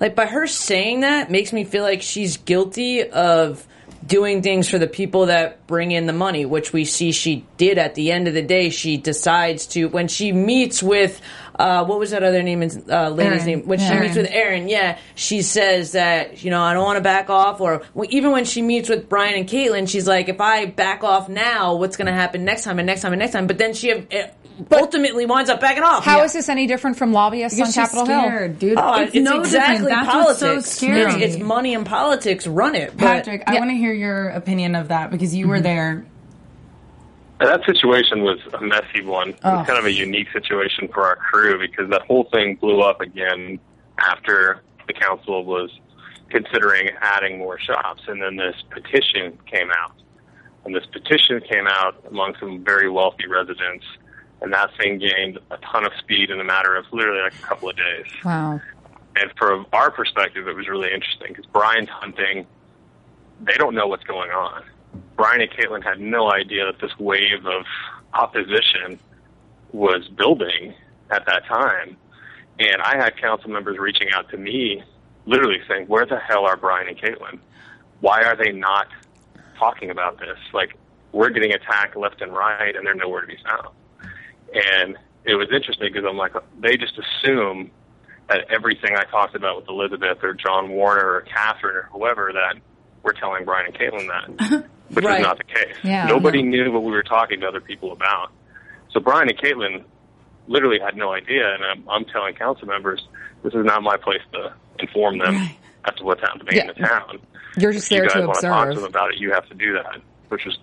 like by her saying that makes me feel like she's guilty of doing things for the people that bring in the money which we see she did. At the end of the day she decides to when she meets with uh, what was that other name uh, lady's Erin. name when she meets with Aaron yeah she says that you know I don't want to back off or well, even when she meets with Brian and Caitlin she's like if I back off now what's going to happen next time and next time and next time but then she uh, ultimately winds up backing off How is this any different from lobbyists Because on she's Capitol Hill? dude. Oh, it's, it's, no exactly different. That's politics. what's so scary. It's, it's money and politics run it. but- Patrick, I want to hear your opinion of that because you were there. That situation was a messy one. It was oh. kind of a unique situation for our crew because that whole thing blew up again after the council was considering adding more shops, and then this petition came out. And this petition came out among some very wealthy residents, and that thing gained a ton of speed in a matter of literally like a couple of days. Wow. And from our perspective, it was really interesting because Brian's hunting, they don't know what's going on. Brian and Caitlin had no idea that this wave of opposition was building at that time. And I had council members reaching out to me, literally saying, Where the hell are Brian and Caitlin? Why are they not talking about this? Like, we're getting attacked left and right, and they're nowhere to be found. And it was interesting because I'm like, they just assume that everything I talked about with Elizabeth or John Warner or Catherine or whoever that we're telling Brian and Caitlin that, (laughs) which Right. was not the case. Yeah. Nobody knew what we were talking to other people about. So Brian and Caitlin literally had no idea, and I'm, I'm telling council members this is not my place to inform them Right. as to what's happening in Yeah. the town. You're just If you guys to want to talk to them about it, you have to do that, which was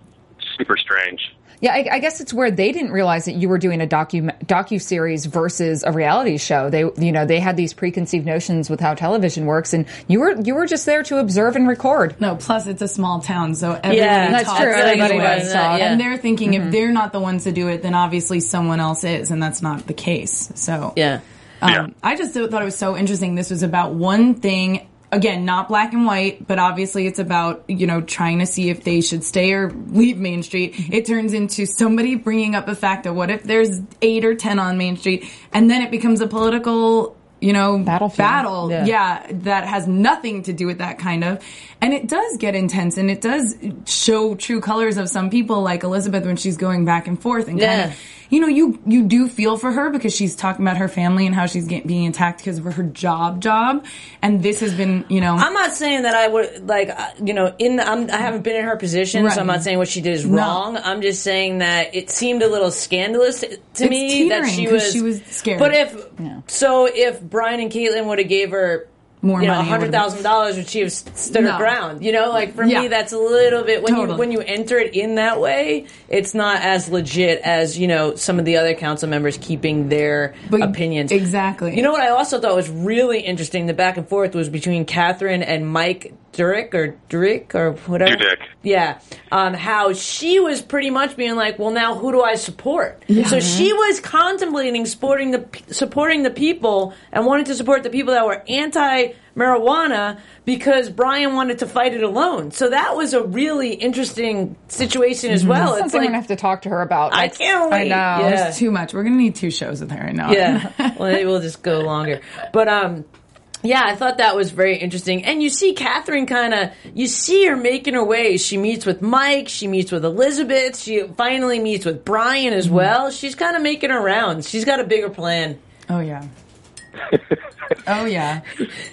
super strange. Yeah, I, I guess it's where they didn't realize that you were doing a docu docu series versus a reality show. They, you know, they had these preconceived notions with how television works, and you were you were just there to observe and record. No, plus it's a small town, so everybody Yeah, that's talks true. Everybody anyway. does talk. Yeah. And they're thinking if they're not the ones to do it, then obviously someone else is, and that's not the case. So yeah. Um, Yeah. I just thought it was so interesting. This was about one thing. Again, not black and white, but obviously it's about, you know, trying to see if they should stay or leave Main Street. Mm-hmm. It turns into somebody bringing up the fact of what if there's eight or ten on Main Street, and then it becomes a political, you know, battle. Yeah. Yeah, that has nothing to do with that kind of. And it does get intense and it does show true colors of some people like Elizabeth when she's going back and forth and kind Yeah. of you know, you you do feel for her because she's talking about her family and how she's get, being attacked because of her job job, and this has been, you know, I'm not saying that I would like uh, you know in the, I'm, I haven't been in her position, Right. so I'm not saying what she did is No. wrong. I'm just saying that it seemed a little scandalous to, me that she was she was scared. But if so, if Brian and Caitlin would have gave her. More you know, hundred thousand dollars, would she have stood her ground? You know, like for Yeah. me, that's a little bit when you when you enter it in that way, it's not as legit as you know some of the other council members keeping their But- opinions. exactly. You know what I also thought was really interesting? The back and forth was between Catherine and Mike Durick or Durick or whatever. Dudek. Yeah. Um, how she was pretty much being like, well, now who do I support? So she was contemplating supporting the supporting the people and wanted to support the people that were anti marijuana because Brian wanted to fight it alone. So that was a really interesting situation as well. It's Something I'm like, gonna have to talk to her about. I can't wait. I know. Yeah. it's too much. We're gonna need two shows with her right now. Yeah. (laughs) well, maybe we'll just go longer. But um, yeah, I thought that was very interesting. And you see Catherine kind of, you see her making her way. She meets with Mike. She meets with Elizabeth. She finally meets with Brian as Mm-hmm. well. She's kind of making her rounds. She's got a bigger plan. Oh yeah. (laughs) oh yeah.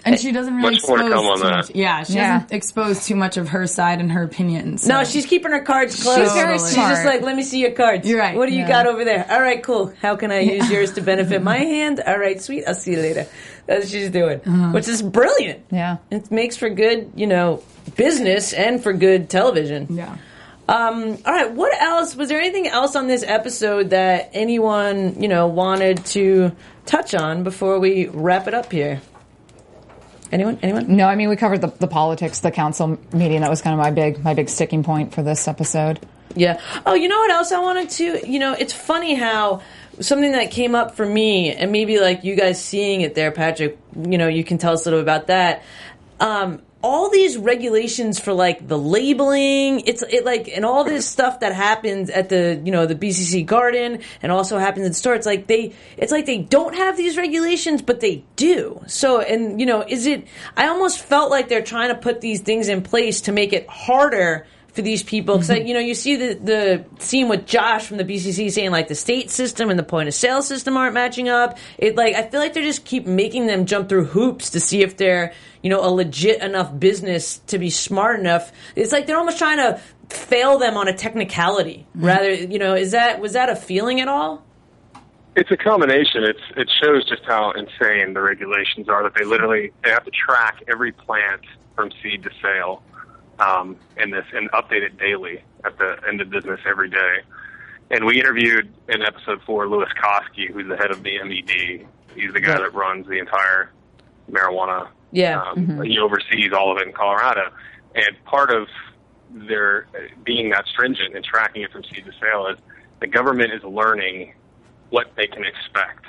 And she doesn't really Much more to expose come on too that. much. Yeah, she Yeah. doesn't expose too much of her side and her opinions. No, she's keeping her cards close. She's very She's smart. just like, let me see your cards. You're right. What do you got over there? All right, cool. How can I use (laughs) yours to benefit my hand? All right, sweet. I'll see you later. That's what she's doing, Uh-huh. which is brilliant. Yeah. It makes for good, you know, business and for good television. Yeah. Um, all right. What else? Was there anything else on this episode that anyone you know wanted to touch on before we wrap it up here? Anyone? Anyone? No, I mean we covered the, the politics, the council meeting. That was kind of my big my big sticking point for this episode. Yeah. Oh, you know what else I wanted to? You know, it's funny how something that came up for me, and maybe like you guys seeing it there, Patrick. You know, you can tell us a little about that. Um, all these regulations for like the labeling. It's it like and all this stuff that happens at the you know the BCC Garden and also happens in store. It's like they it's like they don't have these regulations, but they do. So and you know is it? I almost felt like they're trying to put these things in place to make it harder for these people because mm-hmm. you know you see the the scene with Josh from the BCC saying like the state system and the point of sale system aren't matching up. It like I feel like they just keep making them jump through hoops to see if they're you know a legit enough business to be smart enough. It's like they're almost trying to fail them on a technicality mm-hmm. rather you know is that was that a feeling at all? It's a combination. It's it shows just how insane the regulations are. That they literally they have to track every plant from seed to sale um, in this and update it daily at the end of business every day. And we interviewed in episode four Lewis Koski, who's the head of the MED. He's the guy that runs the entire marijuana. Yeah. Um, He oversees all of it in Colorado. And part of their being that stringent and tracking it from seed to sale is the government is learning what they can expect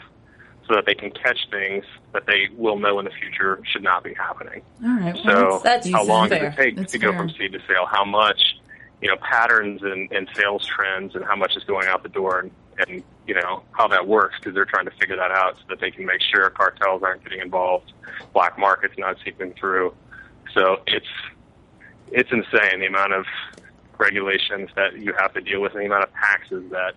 so that they can catch things that they will know in the future should not be happening. All right. So that's how long fair. does it take That's to go fair. from seed to sale? How much, you know, patterns and, and sales trends and how much is going out the door and, and you know, how that works because they're trying to figure that out so that they can make sure cartels aren't getting involved, black markets not seeping through. So it's, it's insane the amount of regulations that you have to deal with and the amount of taxes that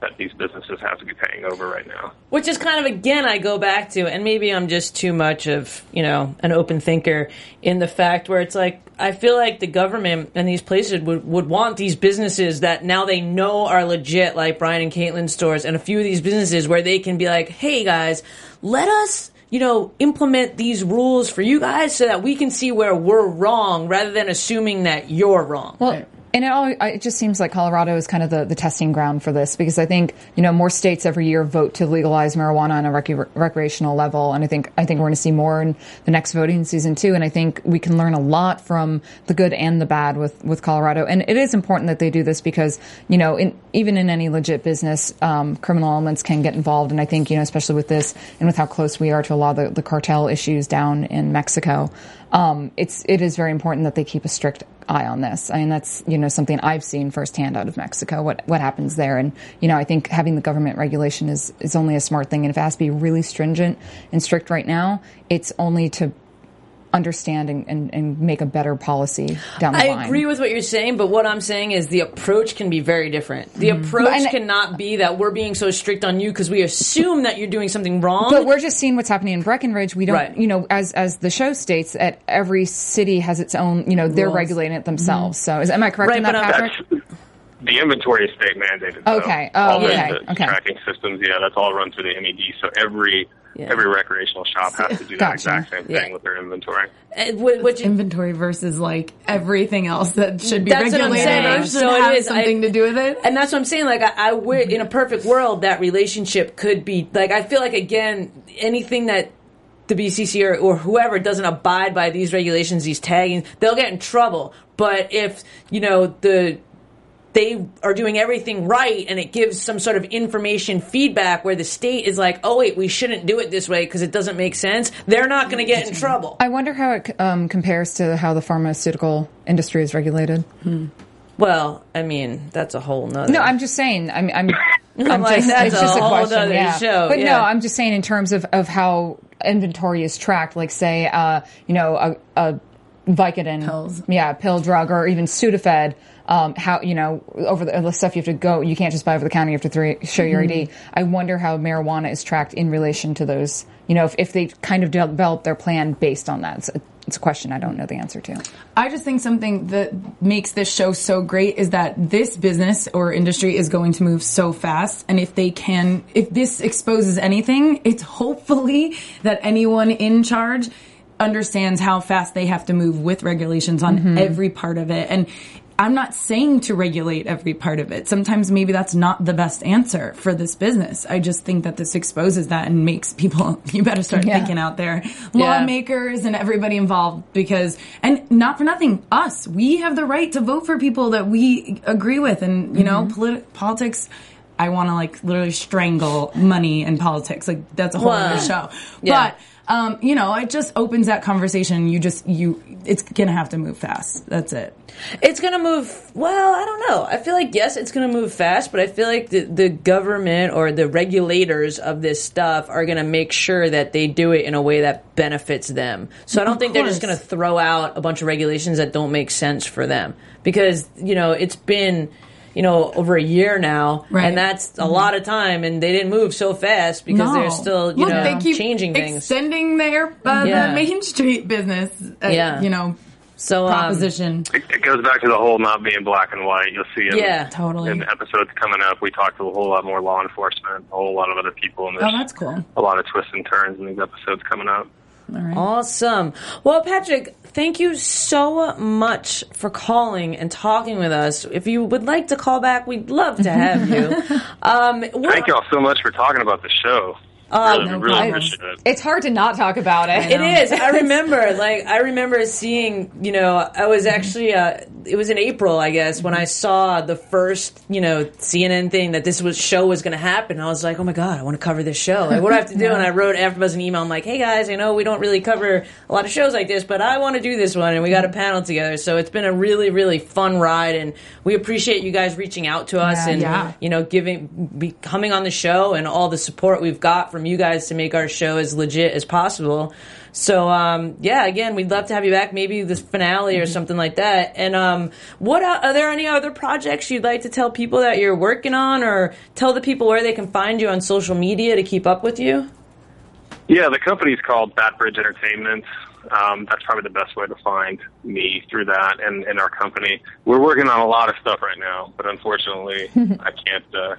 that these businesses have to be paying over right now. Which is kind of again I go back to, and maybe I'm just too much of you know an open thinker in the fact where it's like I feel like the government and these places would would want these businesses that now they know are legit, like Brian and Caitlin stores, and a few of these businesses where they can be like, hey guys, let us. You know, implement these rules for you guys so that we can see where we're wrong rather than assuming that you're wrong. Well, and it all it just seems like Colorado is kind of the, the testing ground for this because I think you know more states every year vote to legalize marijuana on a rec- recreational level, and I think I think we're going to see more in the next voting season too. And I think we can learn a lot from the good and the bad with with Colorado. And it is important that they do this because you know in, even in any legit business, um, criminal elements can get involved. And I think you know especially with this and with how close we are to a lot of the, the cartel issues down in Mexico, um, it's it is very important that they keep a strict eye on this. I mean, that's, you know, something I've seen firsthand out of Mexico, what, what happens there. And, you know, I think having the government regulation is, is only a smart thing. And if it has to be really stringent and strict right now, it's only to understand and, and, and make a better policy down the I line. I agree with what you're saying, but what I'm saying is the approach can be very different. The approach Mm-hmm. and- cannot be that we're being so strict on you because we assume that you're doing something wrong. But we're just seeing what's happening in Breckenridge. We don't, Right. you know, as as the show states, that every city has its own, you know, they're Rules. regulating it themselves. So, is am I correct Right, in that, Patrick? That's the inventory is state mandated. though. Okay. Oh, all the, okay. the Okay. tracking systems, yeah, that's all run through the MED. So every Yeah. every recreational shop has to do that Gotcha. exact same Yeah. thing with their inventory. Uh, wh- which inventory versus like everything else that should be That's what I'm regulated saying. So it have is, I- something to do with it. And that's what I'm saying. Like, I, I would, in a perfect world, that relationship could be like. I feel like again, anything that the BCC or, or whoever doesn't abide by these regulations, these tagging, they'll get in trouble. But if you know the they are doing everything right and it gives some sort of information feedback where the state is like, oh wait, we shouldn't do it this way because it doesn't make sense. They're not going to get in trouble. I wonder how it um, compares to how the pharmaceutical industry is regulated. Well, I mean, that's a whole nother. No, I'm just saying. I'm. I'm, (laughs) I'm like, just, that's it's a just a, whole question. other yeah. show, but yeah. no, I'm just saying in terms of of how inventory is tracked. Like, say, uh, you know, a, a Vicodin, Pills. yeah, pill drug, or even Sudafed. Um, how you know over the, the stuff you have to go, you can't just buy over the counter. You have to three, show your ID. I wonder how marijuana is tracked in relation to those. You know, if, if they kind of develop their plan based on that. It's a, it's a question I don't know the answer to. I just think something that makes this show so great is that this business or industry is going to move so fast. And if they can, if this exposes anything, it's hopefully that anyone in charge understands how fast they have to move with regulations on every part of it. And I'm not saying to regulate every part of it. Sometimes maybe that's not the best answer for this business. I just think that this exposes that and makes people, (laughs) you better start Yeah. thinking out there. Yeah. Lawmakers and everybody involved because, and not for nothing, us, we have the right to vote for people that we agree with. And, you know, mm-hmm. politi- politics, I want to like literally strangle money and politics. Like that's a whole Well, other show. yeah. But, um, you know, it just opens that conversation. You just you, it's gonna have to move fast. That's it. It's to move. Well, I don't know. I feel like yes, it's to move fast, but I feel like the, the government or the regulators of this stuff are to make sure that they do it in a way that benefits them. So I don't Of think they're just to throw out a bunch of regulations that don't make sense for them because you know it's been. You know, over a year now, Right. and that's a lot of time, and they didn't move so fast because they're still, you Look, know, they keep changing things. extending their uh, Yeah. the Main Street business. Uh, Yeah. you know, so, um, proposition. It, it goes back to the whole not being black and white. You'll see in, Yeah. Totally. in episodes coming up, we talk to a whole lot more law enforcement, a whole lot of other people, and there's oh, that's cool. a lot of twists and turns in these episodes coming up. All right. Awesome. Well, Patrick, thank you so much for calling and talking with us. If you would like to call back, we'd love to have you. (laughs) um, Thank y'all so much for talking about the show. Oh, really, no really problem. it. It's hard to not talk about it. It is. I remember, like, I remember seeing, you know, I was actually, uh, it was in April, I guess, when I saw the first, you know, CNN thing that this was show was going to happen. I was like, oh my god, I want to cover this show. Like, what do I have to do? (laughs) And I wrote AfterBuzz an email. I'm like, hey guys, I know we don't really cover a lot of shows like this, but I want to do this one, and we got a panel together. So it's been a really, really fun ride, and we appreciate you guys reaching out to us Yeah, and yeah. you know, giving, be, coming on the show and all the support we've got from you guys to make our show as legit as possible. So, um, yeah, again, we'd love to have you back, maybe this finale or something like that. And, um, what, uh, are there any other projects you'd like to tell people that you're working on or tell the people where they can find you on social media to keep up with you? Yeah, the company's called Batbridge Entertainment. Um, that's probably the best way to find me through that and, and our company. We're working on a lot of stuff right now, but unfortunately, (laughs) I can't. Uh,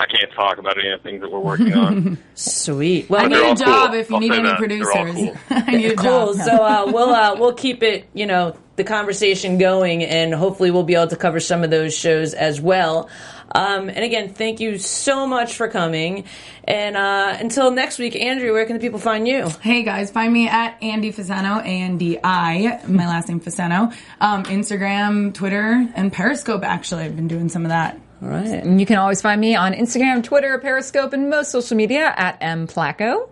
I can't talk about any of the things that we're working on. (laughs) Sweet. Well, I need a job cool. if you I'll need any that. They're all producers. cool. (laughs) I need a cool. job. So uh, we'll uh, we'll keep it, you know, the conversation going, and hopefully we'll be able to cover some of those shows as well. Um, and again, thank you so much for coming. And uh, until next week, Andrew, where can the people find you? Hey guys, find me at Andy Fasano, A N D I, my last name Fasano. Um, Instagram, Twitter, and Periscope. Actually, I've been doing some of that. All right. And you can always find me on Instagram, Twitter, Periscope, and most social media at mplaco.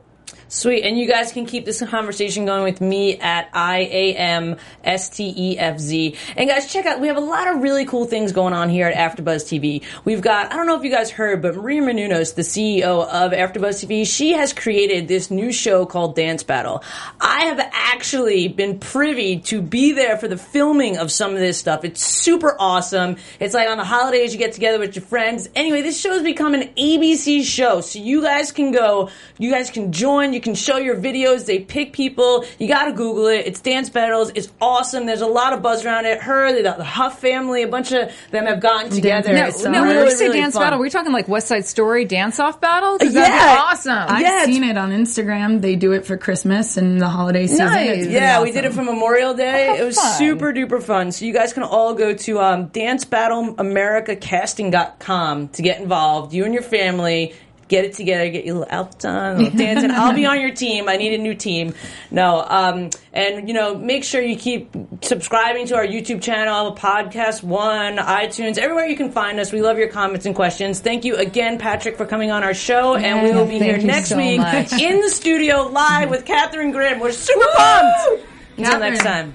Sweet. And you guys can keep this conversation going with me at I A M S T E F Z. And guys, check out, we have a lot of really cool things going on here at AfterBuzz TV. We've got, I don't know if you guys heard, but Maria Menounos, the CEO of AfterBuzz TV, she has created this new show called Dance Battle. I have actually been privy to be there for the filming of some of this stuff. It's super awesome. It's like on the holidays, you get together with your friends. Anyway, this show has become an ABC show. So you guys can go, you guys can join, you can show your videos. They pick people. You gotta Google it. It's Dance Battles. It's awesome. There's a lot of buzz around it. Her, the, the Huff family, a bunch of them have gotten together. No, It's no, when really, we say really dance fun. battle, we're talking like West Side Story dance off battle? 'Cause that'd Yeah. be awesome. I've Yeah, seen it on Instagram. They do it for Christmas and the holiday season. Nice. Yeah, we did it for Memorial Day. How it was fun. super duper fun. So you guys can all go to um, dancebattleamericacasting.com to get involved. You and your family. Get it together, get your little outfits on, little dancing. I'll be on your team. I need a new team. No, um, and you know, make sure you keep subscribing to our YouTube channel, Podcast One, iTunes, everywhere you can find us. We love your comments and questions. Thank you again, Patrick, for coming on our show, and we will be here next so week much. in the studio live with Catherine Grimm. We're super pumped. Until next time.